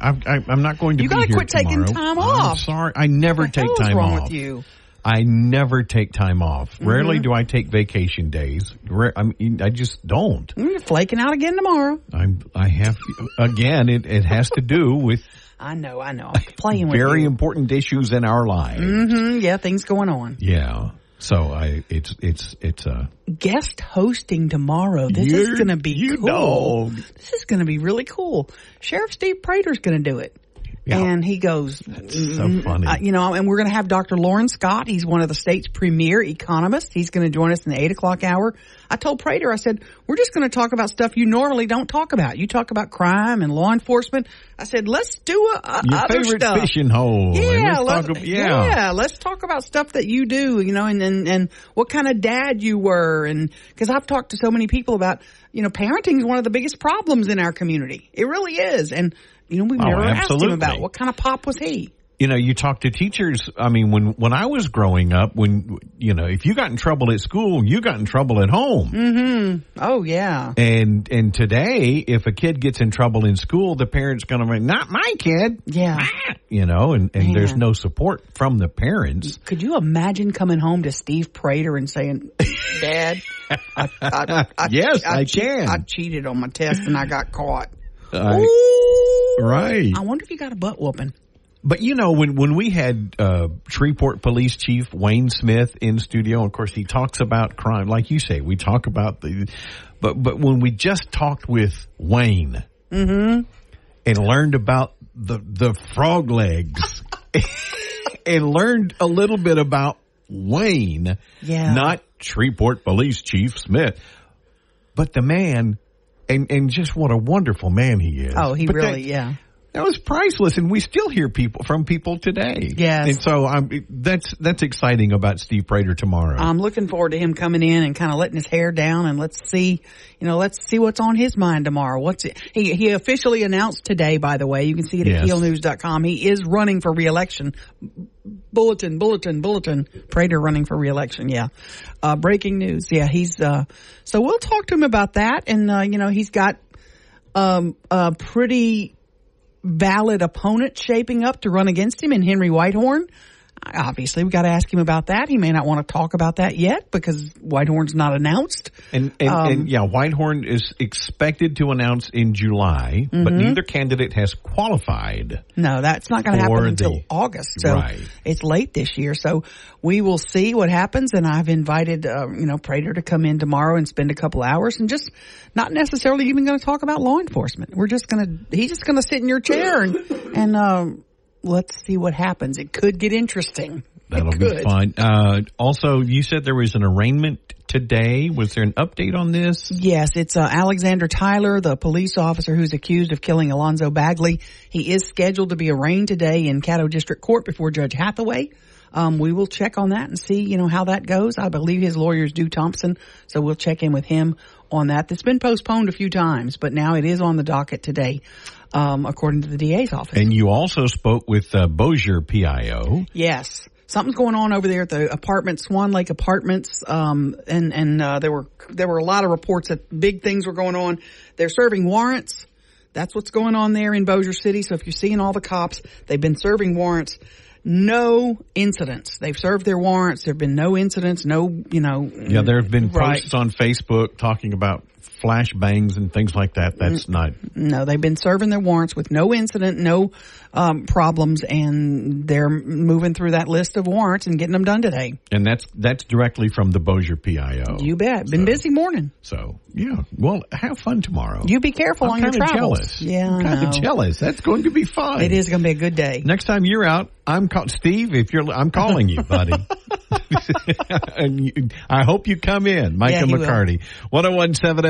I'm, I'm not going to be here you gotta quit tomorrow. taking time off. I'm sorry, I never What take time wrong off. with you? I never take time off. Mm-hmm. Rarely do I take vacation days. I mean, I just don't. You're flaking out again tomorrow. I'm. I have again. It it has to do with I know, I know. I'm playing with very you. important issues in our lives. Mm-hmm. Yeah, things going on. Yeah. So I, it's it's it's a Guest hosting tomorrow. This is going to be you cool. know. This is going to be really cool. Sheriff Steve Prater's going to do it. Yeah. And he goes, so mm, funny. uh, you know, and we're going to have Dr. Loren Scott. He's one of the state's premier economists. He's going to join us in the eight o'clock hour. I told Prater, I said, we're just going to talk about stuff you normally don't talk about. You talk about crime and law enforcement. I said, let's do a, a your other favorite stuff. fishing hole. Yeah, let's let- talk ab- yeah. Let's talk about stuff that you do, you know, and and, and what kind of dad you were, and because I've talked to so many people about, you know, parenting is one of the biggest problems in our community. It really is, and you know, we've Oh, never asked him about what kind of pop was he. You know, you talk to teachers. I mean, when when I was growing up, when you know, if you got in trouble at school, you got in trouble at home. Mm-hmm. Oh yeah. And and today, if a kid gets in trouble in school, the parent's going to be not my kid. Yeah. You know, and and there's no support from the parents. Could you imagine coming home to Steve Prater and saying, "Dad, I, I, I, Yes, I che- can. I cheated on my test and I got caught." I- right. I wonder if you got a butt whooping. But you know, when when we had uh, Shreveport Police Chief Wayne Smith in studio, of course he talks about crime, like you say. We talk about the, but but when we just talked with Wayne Mm-hmm. and learned about the the frog legs, and learned a little bit about Wayne, Yeah. not Shreveport Police Chief Smith, but the man, and and just what a wonderful man he is. Oh, he But that- really, yeah. That was priceless, and we still hear people from people today. Yes. and so I'm that's that's exciting about Steve Prater tomorrow. I'm looking forward to him coming in and kind of letting his hair down and let's see, you know, let's see what's on his mind tomorrow. What's it? He, he officially announced today, by the way, you can see it at Yes. keelnews.com. He is running for reelection. Bulletin, bulletin, bulletin. Prater running for reelection. Yeah. Uh, breaking news. Yeah. He's, uh, so we'll talk to him about that. And, uh, you know, he's got, um, a pretty valid opponent shaping up to run against him in Henry Whitehorn. Obviously, we got to ask him about that. He may not want to talk about that yet because Whitehorn's not announced. And and, Um, and yeah, Whitehorn is expected to announce in July, but Mm-hmm. neither candidate has qualified. No, that's not going to happen until the- August. So Right. it's late this year. So we will see what happens. And I've invited, uh, you know, Prater to come in tomorrow and spend a couple hours and just not necessarily even going to talk about law enforcement. We're just going to, he's just going to sit in your chair and, and, um, let's see what happens. It could get interesting. That'll be fun. Uh, also, you said there was an arraignment today. Was there an update on this? Yes, it's uh, Alexander Tyler, the police officer who's accused of killing Alonzo Bagley. He is scheduled to be arraigned today in Caddo District Court before Judge Hathaway. Um, we will check on that and see, you know, how that goes. I believe his lawyer is Dhu Thompson, so we'll check in with him on that. That's been postponed a few times, but now it is on the docket today, um, according to the DA's office. And you also spoke with uh, Bossier PIO. Yes. Something's going on over there at the apartment, Swan Lake Apartments, um, and and uh, there were there were a lot of reports that big things were going on. They're serving warrants. That's what's going on there in Bossier City. So if you're seeing all the cops, they've been serving warrants. No incidents. They've served their warrants. There've been no incidents. No, you know. Yeah, there have been Right. posts on Facebook talking about flash bangs and things like that. That's not. No, they've been serving their warrants with no incident, no um, problems, and they're moving through that list of warrants and getting them done today. And that's that's directly from the Bossier PIO. You bet. Been So- busy morning. So yeah, well, have fun tomorrow. You be careful I'm on your travels. jealous. Yeah, kind of jealous. That's going to be fun. It is going to be a good day. Next time you're out, I'm call- Steve. If you're, I'm calling you, buddy. and you, I hope you come in, Micah Yeah. McCarty, 1017 FM.